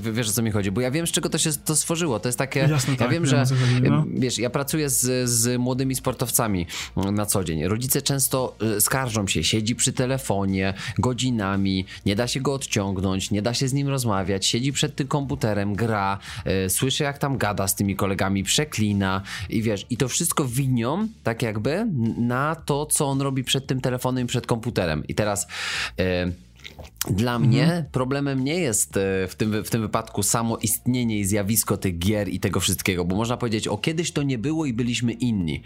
D: Wiesz o co mi chodzi, bo ja wiem z czego to się to stworzyło. To jest takie. Jasne, ja tak, wiem, że no. wiesz, ja pracuję z, z młodymi sportowcami na co dzień. Rodzice często y, skarżą się, siedzi przy telefonie godzinami, nie da się go odciągnąć, nie da się z nim rozmawiać, siedzi przed tym komputerem, gra, y, słyszy jak tam gada z tymi kolegami, przeklina i wiesz, i to wszystko winią tak jakby na to, co on robi przed tym telefonem i przed komputerem. I teraz. Y, dla mhm. mnie problemem nie jest e, w tym, w tym wypadku samo istnienie i zjawisko tych gier i tego wszystkiego, bo można powiedzieć, o kiedyś to nie było i byliśmy inni.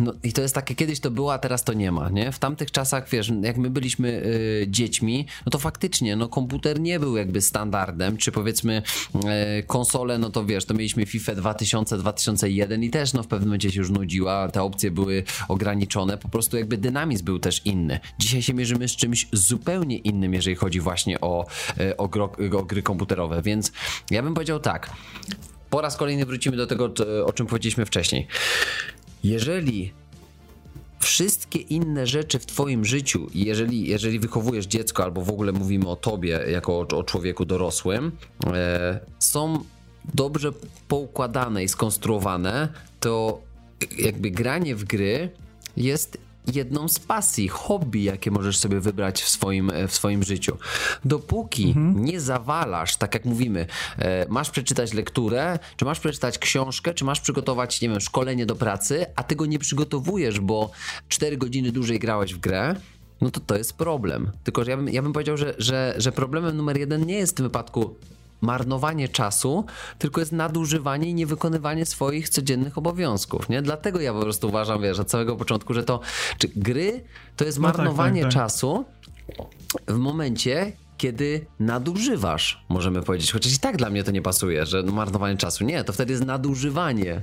D: No i to jest takie, kiedyś to było, a teraz to nie ma, nie? W tamtych czasach, wiesz, jak my byliśmy y, dziećmi, no to faktycznie, no komputer nie był jakby standardem, czy powiedzmy y, konsole, no to wiesz, to mieliśmy FIFA 2000, 2001 i też no w pewnym momencie się już nudziła, te opcje były ograniczone, po prostu jakby dynamizm był też inny. Dzisiaj się mierzymy z czymś zupełnie innym, jeżeli chodzi właśnie o, y, o, gro, o gry komputerowe, więc ja bym powiedział tak, po raz kolejny wrócimy do tego, o czym powiedzieliśmy wcześniej. Jeżeli wszystkie inne rzeczy w twoim życiu, jeżeli, jeżeli wychowujesz dziecko, albo w ogóle mówimy o tobie jako o, o człowieku dorosłym, e, są dobrze poukładane i skonstruowane, to jakby granie w gry jest jedną z pasji, hobby, jakie możesz sobie wybrać w swoim, w swoim życiu. Dopóki mhm. nie zawalasz, tak jak mówimy, e, masz przeczytać lekturę, czy masz przeczytać książkę, czy masz przygotować, nie wiem, szkolenie do pracy, a tego nie przygotowujesz, bo 4 godziny dłużej grałeś w grę, no to to jest problem. Tylko, że ja bym, ja bym powiedział, że, że, że problemem numer jeden nie jest w tym wypadku marnowanie czasu, tylko jest nadużywanie i niewykonywanie swoich codziennych obowiązków, nie? Dlatego ja po prostu uważam, wiesz, od samego początku, że to, czy gry to jest marnowanie no tak, tak, tak. czasu w momencie, kiedy nadużywasz, możemy powiedzieć. Chociaż i tak dla mnie to nie pasuje, że marnowanie czasu. Nie, to wtedy jest nadużywanie.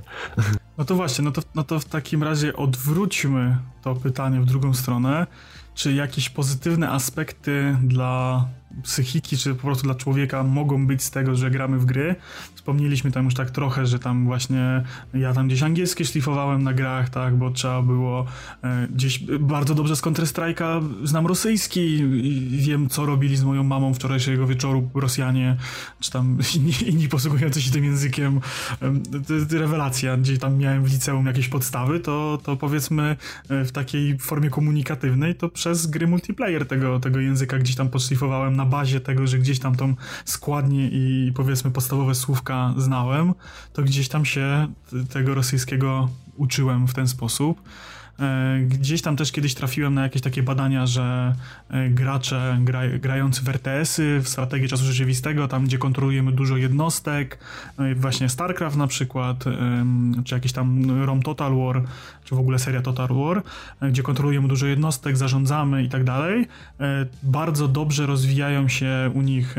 C: No to właśnie, no to, no to w takim razie odwróćmy to pytanie w drugą stronę. Czy jakieś pozytywne aspekty dla psychiki, czy po prostu dla człowieka mogą być z tego, że gramy w gry. Wspomnieliśmy tam już tak trochę, że tam właśnie ja tam gdzieś angielskie szlifowałem na grach, tak, bo trzeba było e, gdzieś bardzo dobrze z Counter-Strike'a znam rosyjski i wiem, co robili z moją mamą wczorajszego wieczoru Rosjanie, czy tam [LAUGHS] inni, inni posługujący się tym językiem. E, rewelacja, gdzie tam miałem w liceum jakieś podstawy, to, to powiedzmy e, w takiej formie komunikatywnej, to przez gry multiplayer tego, tego języka gdzieś tam podszlifowałem na bazie tego, że gdzieś tam tą składnię i powiedzmy podstawowe słówka znałem, to gdzieś tam się tego rosyjskiego uczyłem w ten sposób. E, gdzieś tam też kiedyś trafiłem na jakieś takie badania, że e, gracze gra, grający w RTS-y, w strategię czasu rzeczywistego, tam gdzie kontrolujemy dużo jednostek, no właśnie StarCraft na przykład, czy jakiś tam ROM Total War, czy w ogóle seria Total War, e, gdzie kontrolujemy dużo jednostek, zarządzamy i tak dalej, bardzo dobrze rozwijają się u nich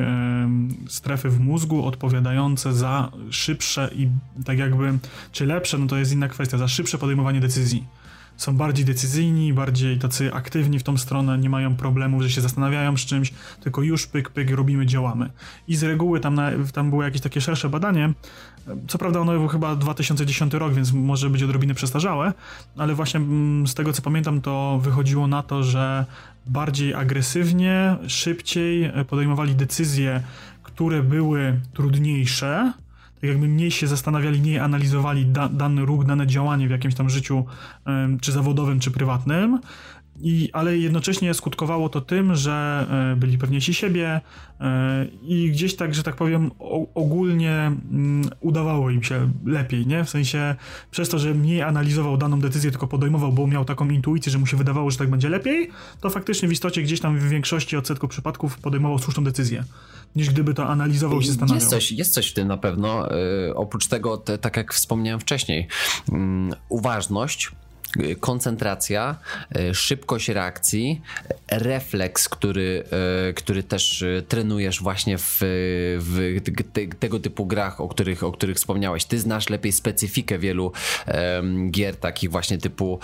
C: strefy w mózgu odpowiadające za szybsze i tak jakby, czy lepsze, no to jest inna kwestia, za szybsze podejmowanie decyzji są bardziej decyzyjni, bardziej tacy aktywni w tą stronę, nie mają problemów, że się zastanawiają z czymś, tylko już pyk, pyk, robimy, działamy. I z reguły tam, na, tam było jakieś takie szersze badanie, co prawda ono był chyba 2010 rok, więc może być odrobinę przestarzałe, ale właśnie mm, z tego co pamiętam to wychodziło na to, że bardziej agresywnie, szybciej podejmowali decyzje, które były trudniejsze, tak jakby mniej się zastanawiali, mniej analizowali da, dany ruch, dane działanie w jakimś tam życiu, czy zawodowym, czy prywatnym. I, ale jednocześnie skutkowało to tym, że e, byli pewniejsi siebie e, i gdzieś tak, że tak powiem, ogólnie mm, udawało im się lepiej, nie? W sensie przez to, że mniej analizował daną decyzję, tylko podejmował, bo miał taką intuicję, że mu się wydawało, że tak będzie lepiej, to faktycznie w istocie gdzieś tam w większości odsetku przypadków podejmował słuszną decyzję niż gdyby to analizował i się zastanawiał.
D: Jest coś, jest coś w tym na pewno. Yy, oprócz tego, te, tak jak wspomniałem wcześniej, yy, uważność koncentracja, e, szybkość reakcji, refleks, który, e, który też e, trenujesz właśnie w, w te, tego typu grach, o których, o których wspomniałeś. Ty znasz lepiej specyfikę wielu um, gier takich właśnie typu,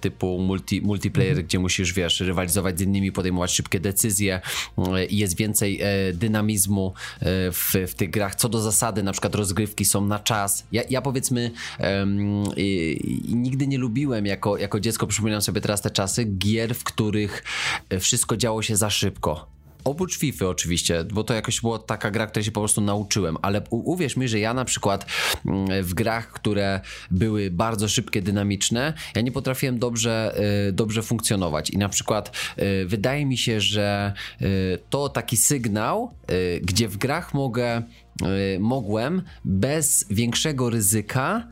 D: typu multi, multiplayer, mhm. gdzie musisz, wiesz, rywalizować z innymi, podejmować szybkie decyzje i jest więcej dynamizmu w, w tych grach. Co do zasady, na przykład rozgrywki są na czas. Ja, ja powiedzmy um, nigdy nie lubiłem jako, jako dziecko, przypominam sobie teraz te czasy, gier, w których e, wszystko działo się za szybko. Oprócz FIFA oczywiście, bo to jakoś była taka gra, której się po prostu nauczyłem, ale uwierz mi, że ja na przykład mm, w grach, które były bardzo szybkie, dynamiczne, ja nie potrafiłem dobrze, e, dobrze funkcjonować i na przykład e, wydaje mi się, że to taki sygnał, gdzie w grach mogę, mogłem bez większego ryzyka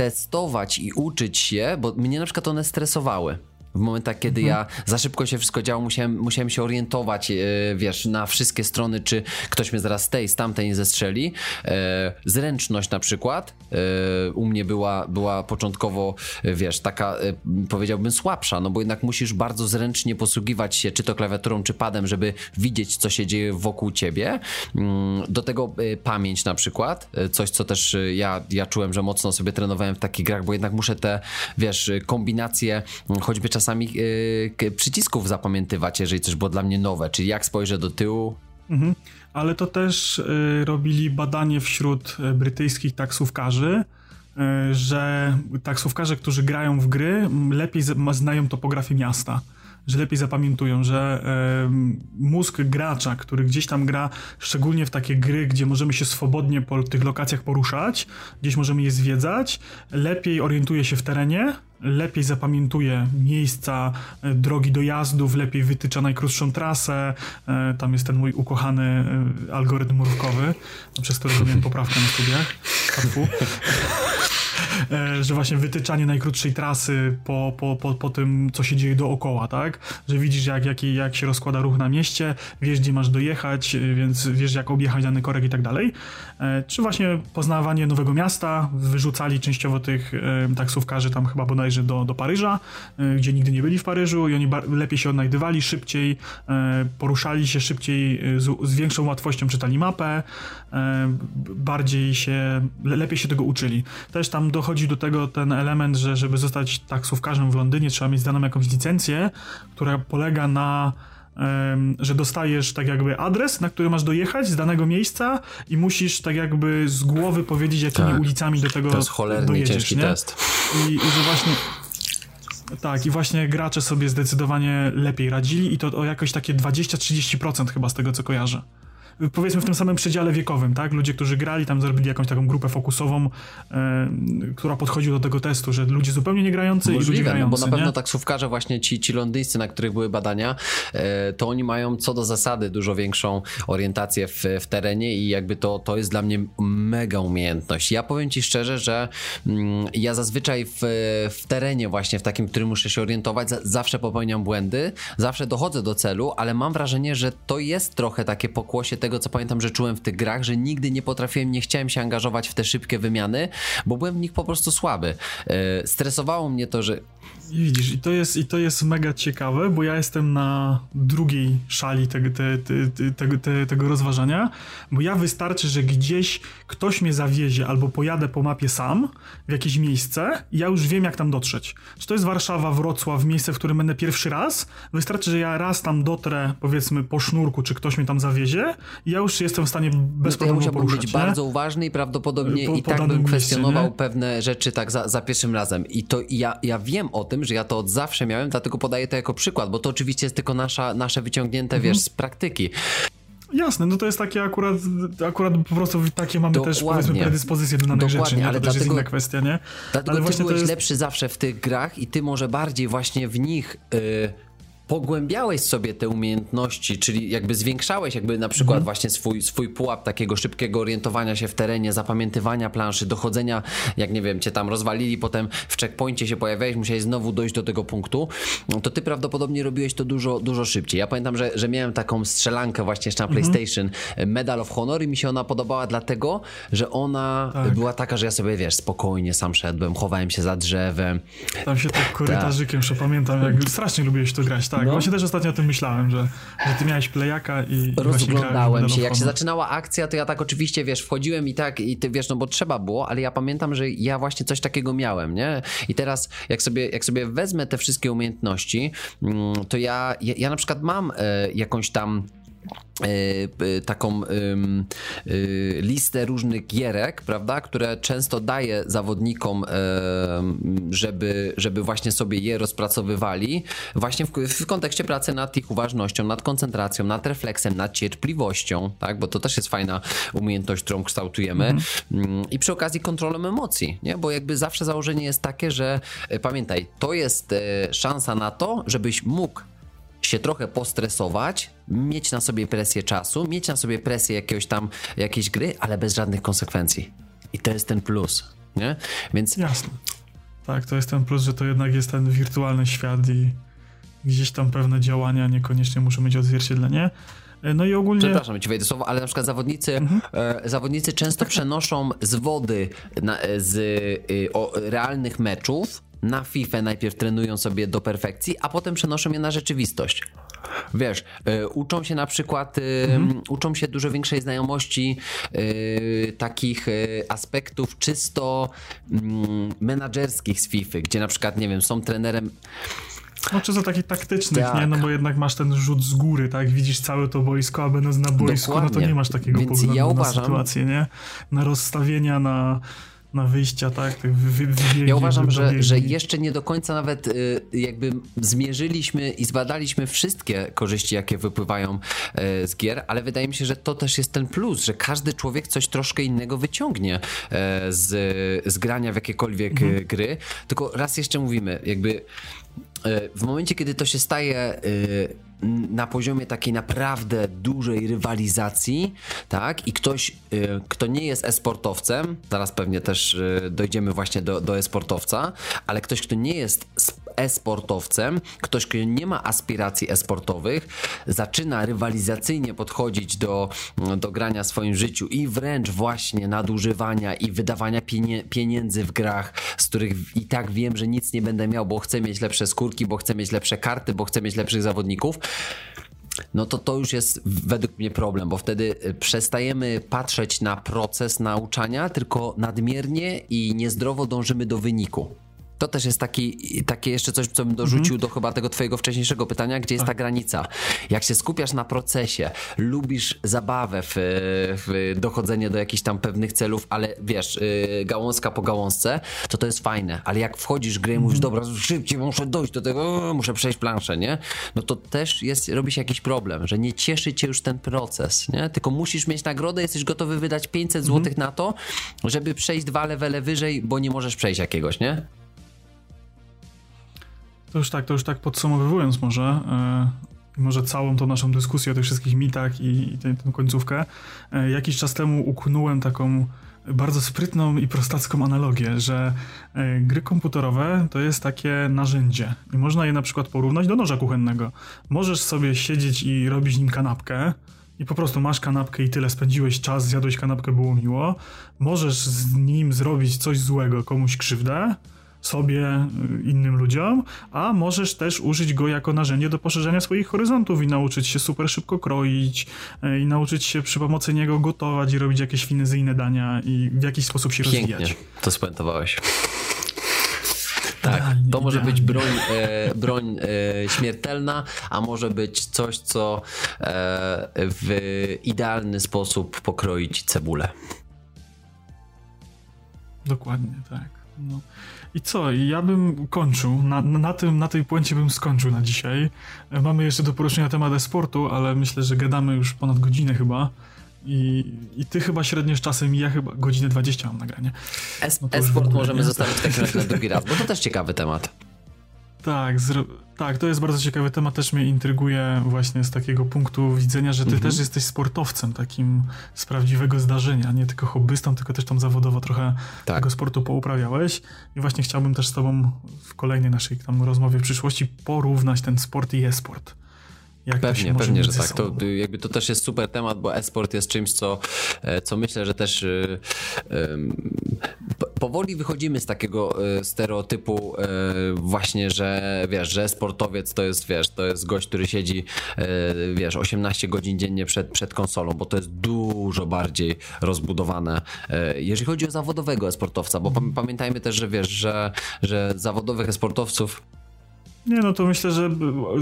D: testować i uczyć się, bo mnie na przykład one stresowały. W momentach, kiedy mhm. ja za szybko się wszystko działo, musiałem, musiałem się orientować, e, wiesz, na wszystkie strony, czy ktoś mnie zaraz z tej, z tamtej nie zestrzeli. E, zręczność na przykład e, u mnie była, była początkowo, wiesz, taka powiedziałbym słabsza, no bo jednak musisz bardzo zręcznie posługiwać się czy to klawiaturą, czy padem, żeby widzieć, co się dzieje wokół ciebie. Mm, do tego pamięć na przykład, coś, co też ja, ja czułem, że mocno sobie trenowałem w takich grach, bo jednak muszę te, wiesz, kombinacje, choćby czasami czasami yy, przycisków zapamiętywać, jeżeli coś było dla mnie nowe, czyli jak spojrzę do tyłu.
C: Mhm. Ale to też y, robili badanie wśród y, brytyjskich taksówkarzy, że taksówkarze, którzy grają w gry, lepiej znają topografię miasta że lepiej zapamiętują, że e, mózg gracza, który gdzieś tam gra, szczególnie w takie gry, gdzie możemy się swobodnie po tych lokacjach poruszać, gdzieś możemy je zwiedzać, lepiej orientuje się w terenie, lepiej zapamiętuje miejsca, e, drogi dojazdów, lepiej wytycza najkrótszą trasę. E, tam jest ten mój ukochany e, algorytm mrówkowy, przez który robiłem poprawkę na studiach. E, że właśnie wytyczanie najkrótszej trasy po, po, po, po tym, co się dzieje dookoła, tak? Że widzisz, jak, jak, jak się rozkłada ruch na mieście, wiesz, gdzie masz dojechać, e, więc wiesz, jak objechać dany korek i tak dalej. E, czy właśnie poznawanie nowego miasta, wyrzucali częściowo tych taksówkarzy tam chyba bodajże do, do Paryża, gdzie nigdy nie byli w Paryżu i oni lepiej się odnajdywali, szybciej poruszali się, szybciej, z, z większą łatwością czytali mapę, bardziej się, lepiej się tego uczyli. Też tam dochodzi do tego ten element, że żeby zostać taksówkarzem w Londynie trzeba mieć daną jakąś licencję, która polega na że dostajesz tak jakby adres, na który masz dojechać z danego miejsca i musisz tak jakby z głowy powiedzieć, jakimi tak. ulicami do tego
D: To jest cholernie dojedziesz, ciężki nie? test.
C: I, I że właśnie tak, i właśnie gracze sobie zdecydowanie lepiej radzili i to o jakoś takie 20-30% chyba z tego, co kojarzę. Powiedzmy w tym samym przedziale wiekowym, tak? Ludzie, którzy grali, tam zrobili jakąś taką grupę fokusową, e, która podchodziła do tego testu, że ludzie zupełnie nie grający Możliwe, i ludzie grający,
D: no bo na pewno
C: nie?
D: taksówkarze właśnie ci, ci londyńscy, na których były badania, e, to oni mają co do zasady dużo większą orientację w, w terenie i jakby to, to jest dla mnie mega umiejętność. Ja powiem ci szczerze, że mm, ja zazwyczaj w, w terenie właśnie, w takim, w którym muszę się orientować, zawsze popełniam błędy, zawsze dochodzę do celu, ale mam wrażenie, że to jest trochę takie pokłosie tego, co pamiętam, że czułem w tych grach, że nigdy nie potrafiłem, nie chciałem się angażować w te szybkie wymiany, bo byłem w nich po prostu słaby. E, stresowało mnie to, że
C: widzisz, i to, jest, i to jest mega ciekawe, bo ja jestem na drugiej szali te, te, te, tego rozważania, bo ja wystarczy, że gdzieś ktoś mnie zawiezie albo pojadę po mapie sam w jakieś miejsce i ja już wiem, jak tam dotrzeć. Czy to jest Warszawa, Wrocław, miejsce, w którym będę pierwszy raz? Wystarczy, że ja raz tam dotrę, powiedzmy, po sznurku, czy ktoś mnie tam zawiezie i ja już jestem w stanie bez no problemu ja poruszać.
D: być nie? bardzo uważny i prawdopodobnie po, i tak bym kwestionował mieście, pewne rzeczy tak za, za pierwszym razem. I to ja, ja wiem o tym, tym, że ja to od zawsze miałem, dlatego podaję to jako przykład, bo to oczywiście jest tylko nasza, nasze wyciągnięte, mhm. wiesz, z praktyki.
C: Jasne, no to jest takie akurat, akurat po prostu takie mamy Dokładnie. też powiedzmy predyspozycje do danych Dokładnie, rzeczy, nie? To ale też dlatego, jest inna kwestia, nie?
D: Dlatego ale ty byłeś jest... lepszy zawsze w tych grach i ty może bardziej właśnie w nich... Yy pogłębiałeś sobie te umiejętności, czyli jakby zwiększałeś jakby na przykład mhm. właśnie swój, swój pułap takiego szybkiego orientowania się w terenie, zapamiętywania planszy, dochodzenia, jak nie wiem, cię tam rozwalili, potem w checkpoincie się pojawiałeś, musiałeś znowu dojść do tego punktu, no to ty prawdopodobnie robiłeś to dużo, dużo szybciej. Ja pamiętam, że, że miałem taką strzelankę właśnie jeszcze na mhm. PlayStation, Medal of Honor i mi się ona podobała dlatego, że ona tak. była taka, że ja sobie, wiesz, spokojnie sam szedłem, chowałem się za drzewem.
C: Tam się tak korytarzykiem, że pamiętam, jak strasznie lubiłeś to grać, tak? Tak. No. Właśnie też ostatnio o tym myślałem, że, że ty miałeś playaka i
D: Rozglądałem się. Jak się zaczynała akcja, to ja tak oczywiście, wiesz, wchodziłem i tak, i ty wiesz, no bo trzeba było, ale ja pamiętam, że ja właśnie coś takiego miałem, nie? I teraz, jak sobie, jak sobie wezmę te wszystkie umiejętności, mm, to ja, ja, ja na przykład mam e, jakąś tam taką e, listę różnych gierek, prawda, które często daje zawodnikom, żeby, żeby właśnie sobie je rozpracowywali, właśnie w, w kontekście pracy nad ich uważnością, nad koncentracją, nad refleksem, nad cierpliwością, tak, bo to też jest fajna umiejętność, którą kształtujemy. Mhm. i przy okazji kontrolą emocji, nie, bo jakby zawsze założenie jest takie, że pamiętaj, to jest szansa na to, żebyś mógł się trochę postresować, mieć na sobie presję czasu, mieć na sobie presję jakiegoś tam, jakiejś gry, ale bez żadnych konsekwencji. I to jest ten plus, nie? Więc...
C: Jasne. Tak, to jest ten plus, że to jednak jest ten wirtualny świat i gdzieś tam pewne działania niekoniecznie muszą mieć odzwierciedlenie. No i ogólnie.
D: Przepraszam, ci wejdę słowo, ale na przykład zawodnicy, mhm. e, zawodnicy często przenoszą z wody na, z y, o, realnych meczów na FIFA najpierw trenują sobie do perfekcji, a potem przenoszą je na rzeczywistość. Wiesz, y, uczą się na przykład, y, mhm. uczą się dużo większej znajomości y, takich aspektów czysto mm, menadżerskich z FIFA, gdzie na przykład, nie wiem, są trenerem
C: no czy za takich taktycznych, tak. nie? No bo jednak masz ten rzut z góry, tak? Widzisz całe to boisko, a będąc na boisku, Dokładnie. no to nie masz takiego Więc poglądu ja uważam, na sytuację, nie? Na rozstawienia, na na wyjścia, tak? tak wy,
D: wybiegi, ja uważam, że, że jeszcze nie do końca nawet y, jakby zmierzyliśmy i zbadaliśmy wszystkie korzyści, jakie wypływają y, z gier, ale wydaje mi się, że to też jest ten plus, że każdy człowiek coś troszkę innego wyciągnie y, z, z grania w jakiekolwiek mhm. gry. Tylko raz jeszcze mówimy, jakby w momencie, kiedy to się staje na poziomie takiej naprawdę dużej rywalizacji, tak? I ktoś, y, kto nie jest esportowcem, zaraz pewnie też y, dojdziemy właśnie do, do esportowca, ale ktoś, kto nie jest e-sportowcem, ktoś, kto nie ma aspiracji e-sportowych, zaczyna rywalizacyjnie podchodzić do, do grania w swoim życiu i wręcz właśnie nadużywania i wydawania pieniędzy w grach, z których i tak wiem, że nic nie będę miał, bo chcę mieć lepsze skórki, bo chcę mieć lepsze karty, bo chcę mieć lepszych zawodników, no to to już jest według mnie problem, bo wtedy y, przestajemy patrzeć na proces nauczania, tylko nadmiernie i niezdrowo dążymy do wyniku. To też jest taki, takie jeszcze coś, co bym dorzucił do chyba tego twojego wcześniejszego pytania, gdzie jest ta granica. Jak się skupiasz na procesie, lubisz zabawę w, w dochodzenie do jakichś tam pewnych celów, ale wiesz, y, gałązka po gałązce, to to jest fajne. Ale jak wchodzisz w grę i mówisz, dobra, szybciej muszę dojść do tego, muszę przejść planszę, nie? No to też jest, robi się jakiś problem, że nie cieszy cię już ten proces, nie? Tylko musisz mieć nagrodę, jesteś gotowy wydać 500 zł na to, żeby przejść dwa levele wyżej, bo nie możesz przejść jakiegoś, nie?
C: To już tak, to już tak podsumowując może, yy, może całą tą naszą dyskusję o tych wszystkich mitach i, i tę, tę końcówkę, yy, jakiś czas temu uknąłem taką bardzo sprytną i prostacką analogię, że yy, gry komputerowe to jest takie narzędzie i można je na przykład porównać do noża kuchennego. Możesz sobie siedzieć i robić nim kanapkę, i po prostu masz kanapkę i tyle, spędziłeś czas, zjadłeś kanapkę, było miło. Możesz z nim zrobić coś złego, komuś krzywdę, sobie, y, innym ludziom, a możesz też użyć go jako narzędzie do poszerzenia swoich horyzontów i nauczyć się super szybko kroić y, i nauczyć się przy pomocy niego gotować i robić jakieś finezyjne dania i w jakiś sposób się
D: Pięknie,
C: rozwijać.
D: to spuentowałeś. [LAUGHS] Tak, to może być broń, e, broń e, śmiertelna, a może być coś, co e, w idealny sposób pokroić cebulę.
C: Dokładnie, tak. No. I co? Ja bym kończył. Na, na, tym, na tej puencie bym skończył na dzisiaj. Mamy jeszcze do poruszenia temat e-sportu, ale myślę, że gadamy już ponad godzinę chyba. I, I ty chyba średnio z czasem, i ja chyba godzinę 20 mam nagranie.
D: Es-
C: No
D: Esport możemy zostawić razie na drugi raz, bo to też ciekawy temat.
C: Tak, zro- tak, to jest bardzo ciekawy temat, też mnie intryguje właśnie z takiego punktu widzenia, że ty
D: Mhm.
C: też jesteś sportowcem takim z prawdziwego zdarzenia, nie tylko hobbystą, tylko też tam zawodowo trochę
D: Tak.
C: tego sportu pouprawiałeś i właśnie chciałbym też z tobą w kolejnej naszej tam rozmowie w przyszłości porównać ten sport i e-sport. Jak
D: Pewnie, pewnie, że tak. To jakby to też jest super temat, bo e-sport jest czymś, co, e, co myślę, że też ym, p- powoli wychodzimy z takiego y, stereotypu y, właśnie, że wiesz, że sportowiec to jest, wiesz, to jest gość, który siedzi, y, wiesz, 18 godzin dziennie przed, przed konsolą, bo to jest dużo bardziej rozbudowane, jeżeli chodzi o zawodowego e-sportowca, bo pam- pamiętajmy też, że wiesz, że, że zawodowych e-sportowców
C: Nie, no to myślę, że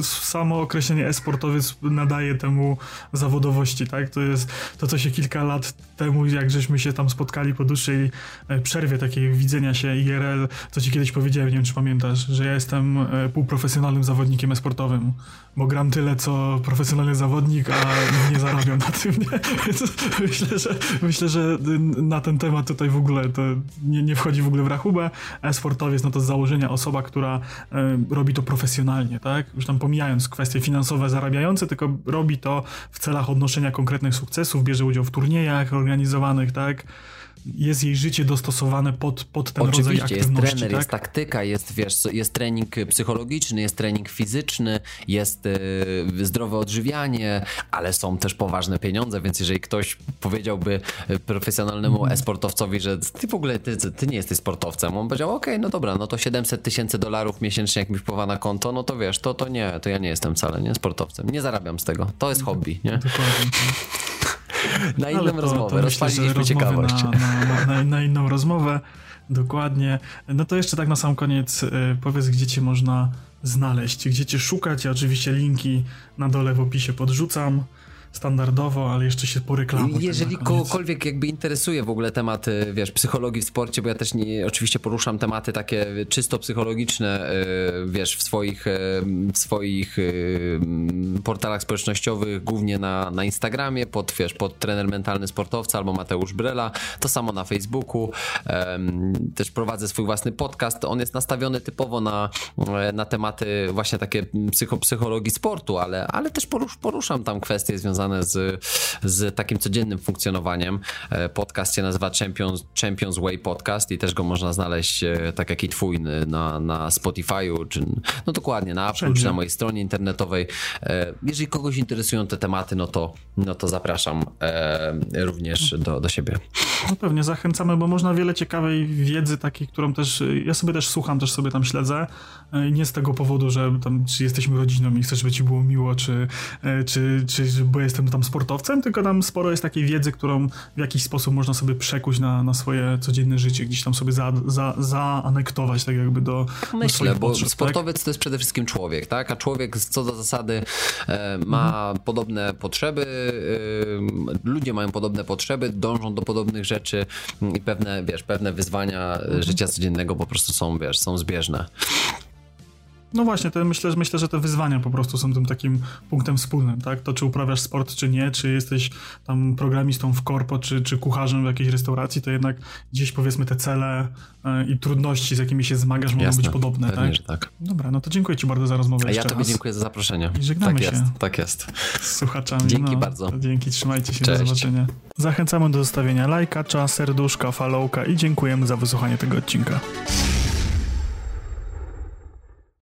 C: samo określenie e-sportowiec nadaje temu zawodowości, tak? To jest to, co się kilka lat temu, jak żeśmy się tam spotkali po dłuższej e, przerwie takiej widzenia się IRL, co ci kiedyś powiedziałem, nie wiem czy pamiętasz, że ja jestem e, półprofesjonalnym zawodnikiem e-sportowym, bo gram tyle, co profesjonalny zawodnik, a nie zarabiam na tym, nie? [LAUGHS] Więc myślę, że, myślę, że na ten temat tutaj w ogóle to nie, nie wchodzi w ogóle w rachubę. E-sportowiec, no to z założenia osoba, która e, robi to profesjonalnie, tak? Już tam pomijając kwestie finansowe zarabiające, tylko robi to w celach odnoszenia konkretnych sukcesów, bierze udział w turniejach organizowanych, tak? Jest jej życie dostosowane pod, pod ten rodzaj
D: Oczywiście, jest
C: aktywności,
D: trener,
C: tak?
D: jest taktyka, jest, wiesz, jest trening psychologiczny, jest trening fizyczny, jest y, zdrowe odżywianie, ale są też poważne pieniądze, więc jeżeli ktoś powiedziałby profesjonalnemu
C: Mhm.
D: e-sportowcowi, że ty w ogóle, ty, ty nie jesteś sportowcem, on powiedział, okej, no dobra, no to 700 tysięcy dolarów miesięcznie jak mi wpływa na konto, no to wiesz, to, to nie, to ja nie jestem wcale, nie, sportowcem, nie zarabiam z tego, to jest hobby, nie?
C: Dokładnie. [LAUGHS]
D: Na inną
C: to-
D: rozmowę,
C: to myślę, że
D: rozpaliliśmy ciekawość.
C: Na, na, na, na, na inną rozmowę, dokładnie. No to jeszcze tak na sam koniec y, powiedz, gdzie cię można znaleźć, gdzie cię szukać. Ja oczywiście linki na dole w opisie podrzucam standardowo, ale jeszcze się poreklamuj.
D: Jeżeli kogokolwiek jakby interesuje w ogóle tematy, wiesz, psychologii w sporcie, bo ja też nie, oczywiście poruszam tematy takie czysto psychologiczne, y, wiesz, w swoich, y, w swoich y, portalach społecznościowych, głównie na, na Instagramie, pod, wiesz, pod trener mentalny sportowca albo Mateusz Brela, to samo na Facebooku, też prowadzę swój własny podcast, on jest nastawiony typowo na, e, na tematy właśnie takie psycho, psychologii sportu, ale, ale też porusz, poruszam tam kwestie związane z, z takim codziennym funkcjonowaniem. E, Podcast się nazywa Champions, Champions Way Podcast i też go można znaleźć, e, tak jak i twój, n- na, na Spotify'u, czy no dokładnie, na Apple, czy na mojej stronie internetowej. E, Jeżeli kogoś interesują te tematy, no to, no to zapraszam e, również do, do siebie.
C: No pewnie zachęcamy, bo można wiele ciekawej wiedzy takiej, którą też, ja sobie też słucham, też sobie tam śledzę. Nie z tego powodu, że tam, czy jesteśmy rodziną i chcesz, żeby ci było miło, czy, czy, czy bo jestem tam sportowcem, tylko tam sporo jest takiej wiedzy, którą w jakiś sposób można sobie przekuć na, na swoje codzienne życie, gdzieś tam sobie za, za, zaanektować tak jakby do, do
D: Myślę,
C: swoich
D: bo
C: potrzeb, tak?
D: sportowiec to jest przede wszystkim człowiek, tak? A człowiek co do zasady e, ma
C: Mhm.
D: podobne potrzeby, e, ludzie mają podobne potrzeby, dążą do podobnych rzeczy i pewne, wiesz, pewne wyzwania
C: Mhm.
D: życia codziennego po prostu są, wiesz, są zbieżne.
C: No właśnie, to myślę, że myślę, że te wyzwania po prostu są tym takim punktem wspólnym, tak? To czy uprawiasz sport, czy nie, czy jesteś tam programistą w korpo, czy, czy kucharzem w jakiejś restauracji, to jednak gdzieś powiedzmy te cele e, i trudności, z jakimi się zmagasz, mogą
D: Jasne,
C: być podobne,
D: pewnie,
C: tak?
D: tak.
C: Dobra, no to dziękuję Ci bardzo za rozmowę
D: A ja tobie
C: raz.
D: dziękuję za zaproszenie.
C: I żegnamy
D: tak
C: się.
D: jest, tak jest.
C: z słuchaczami.
D: Dzięki
C: no,
D: bardzo.
C: Dzięki, trzymajcie się,
D: Cześć.
C: do zobaczenia. Zachęcamy do zostawienia lajka, serduszka, followka i dziękujemy za wysłuchanie tego odcinka.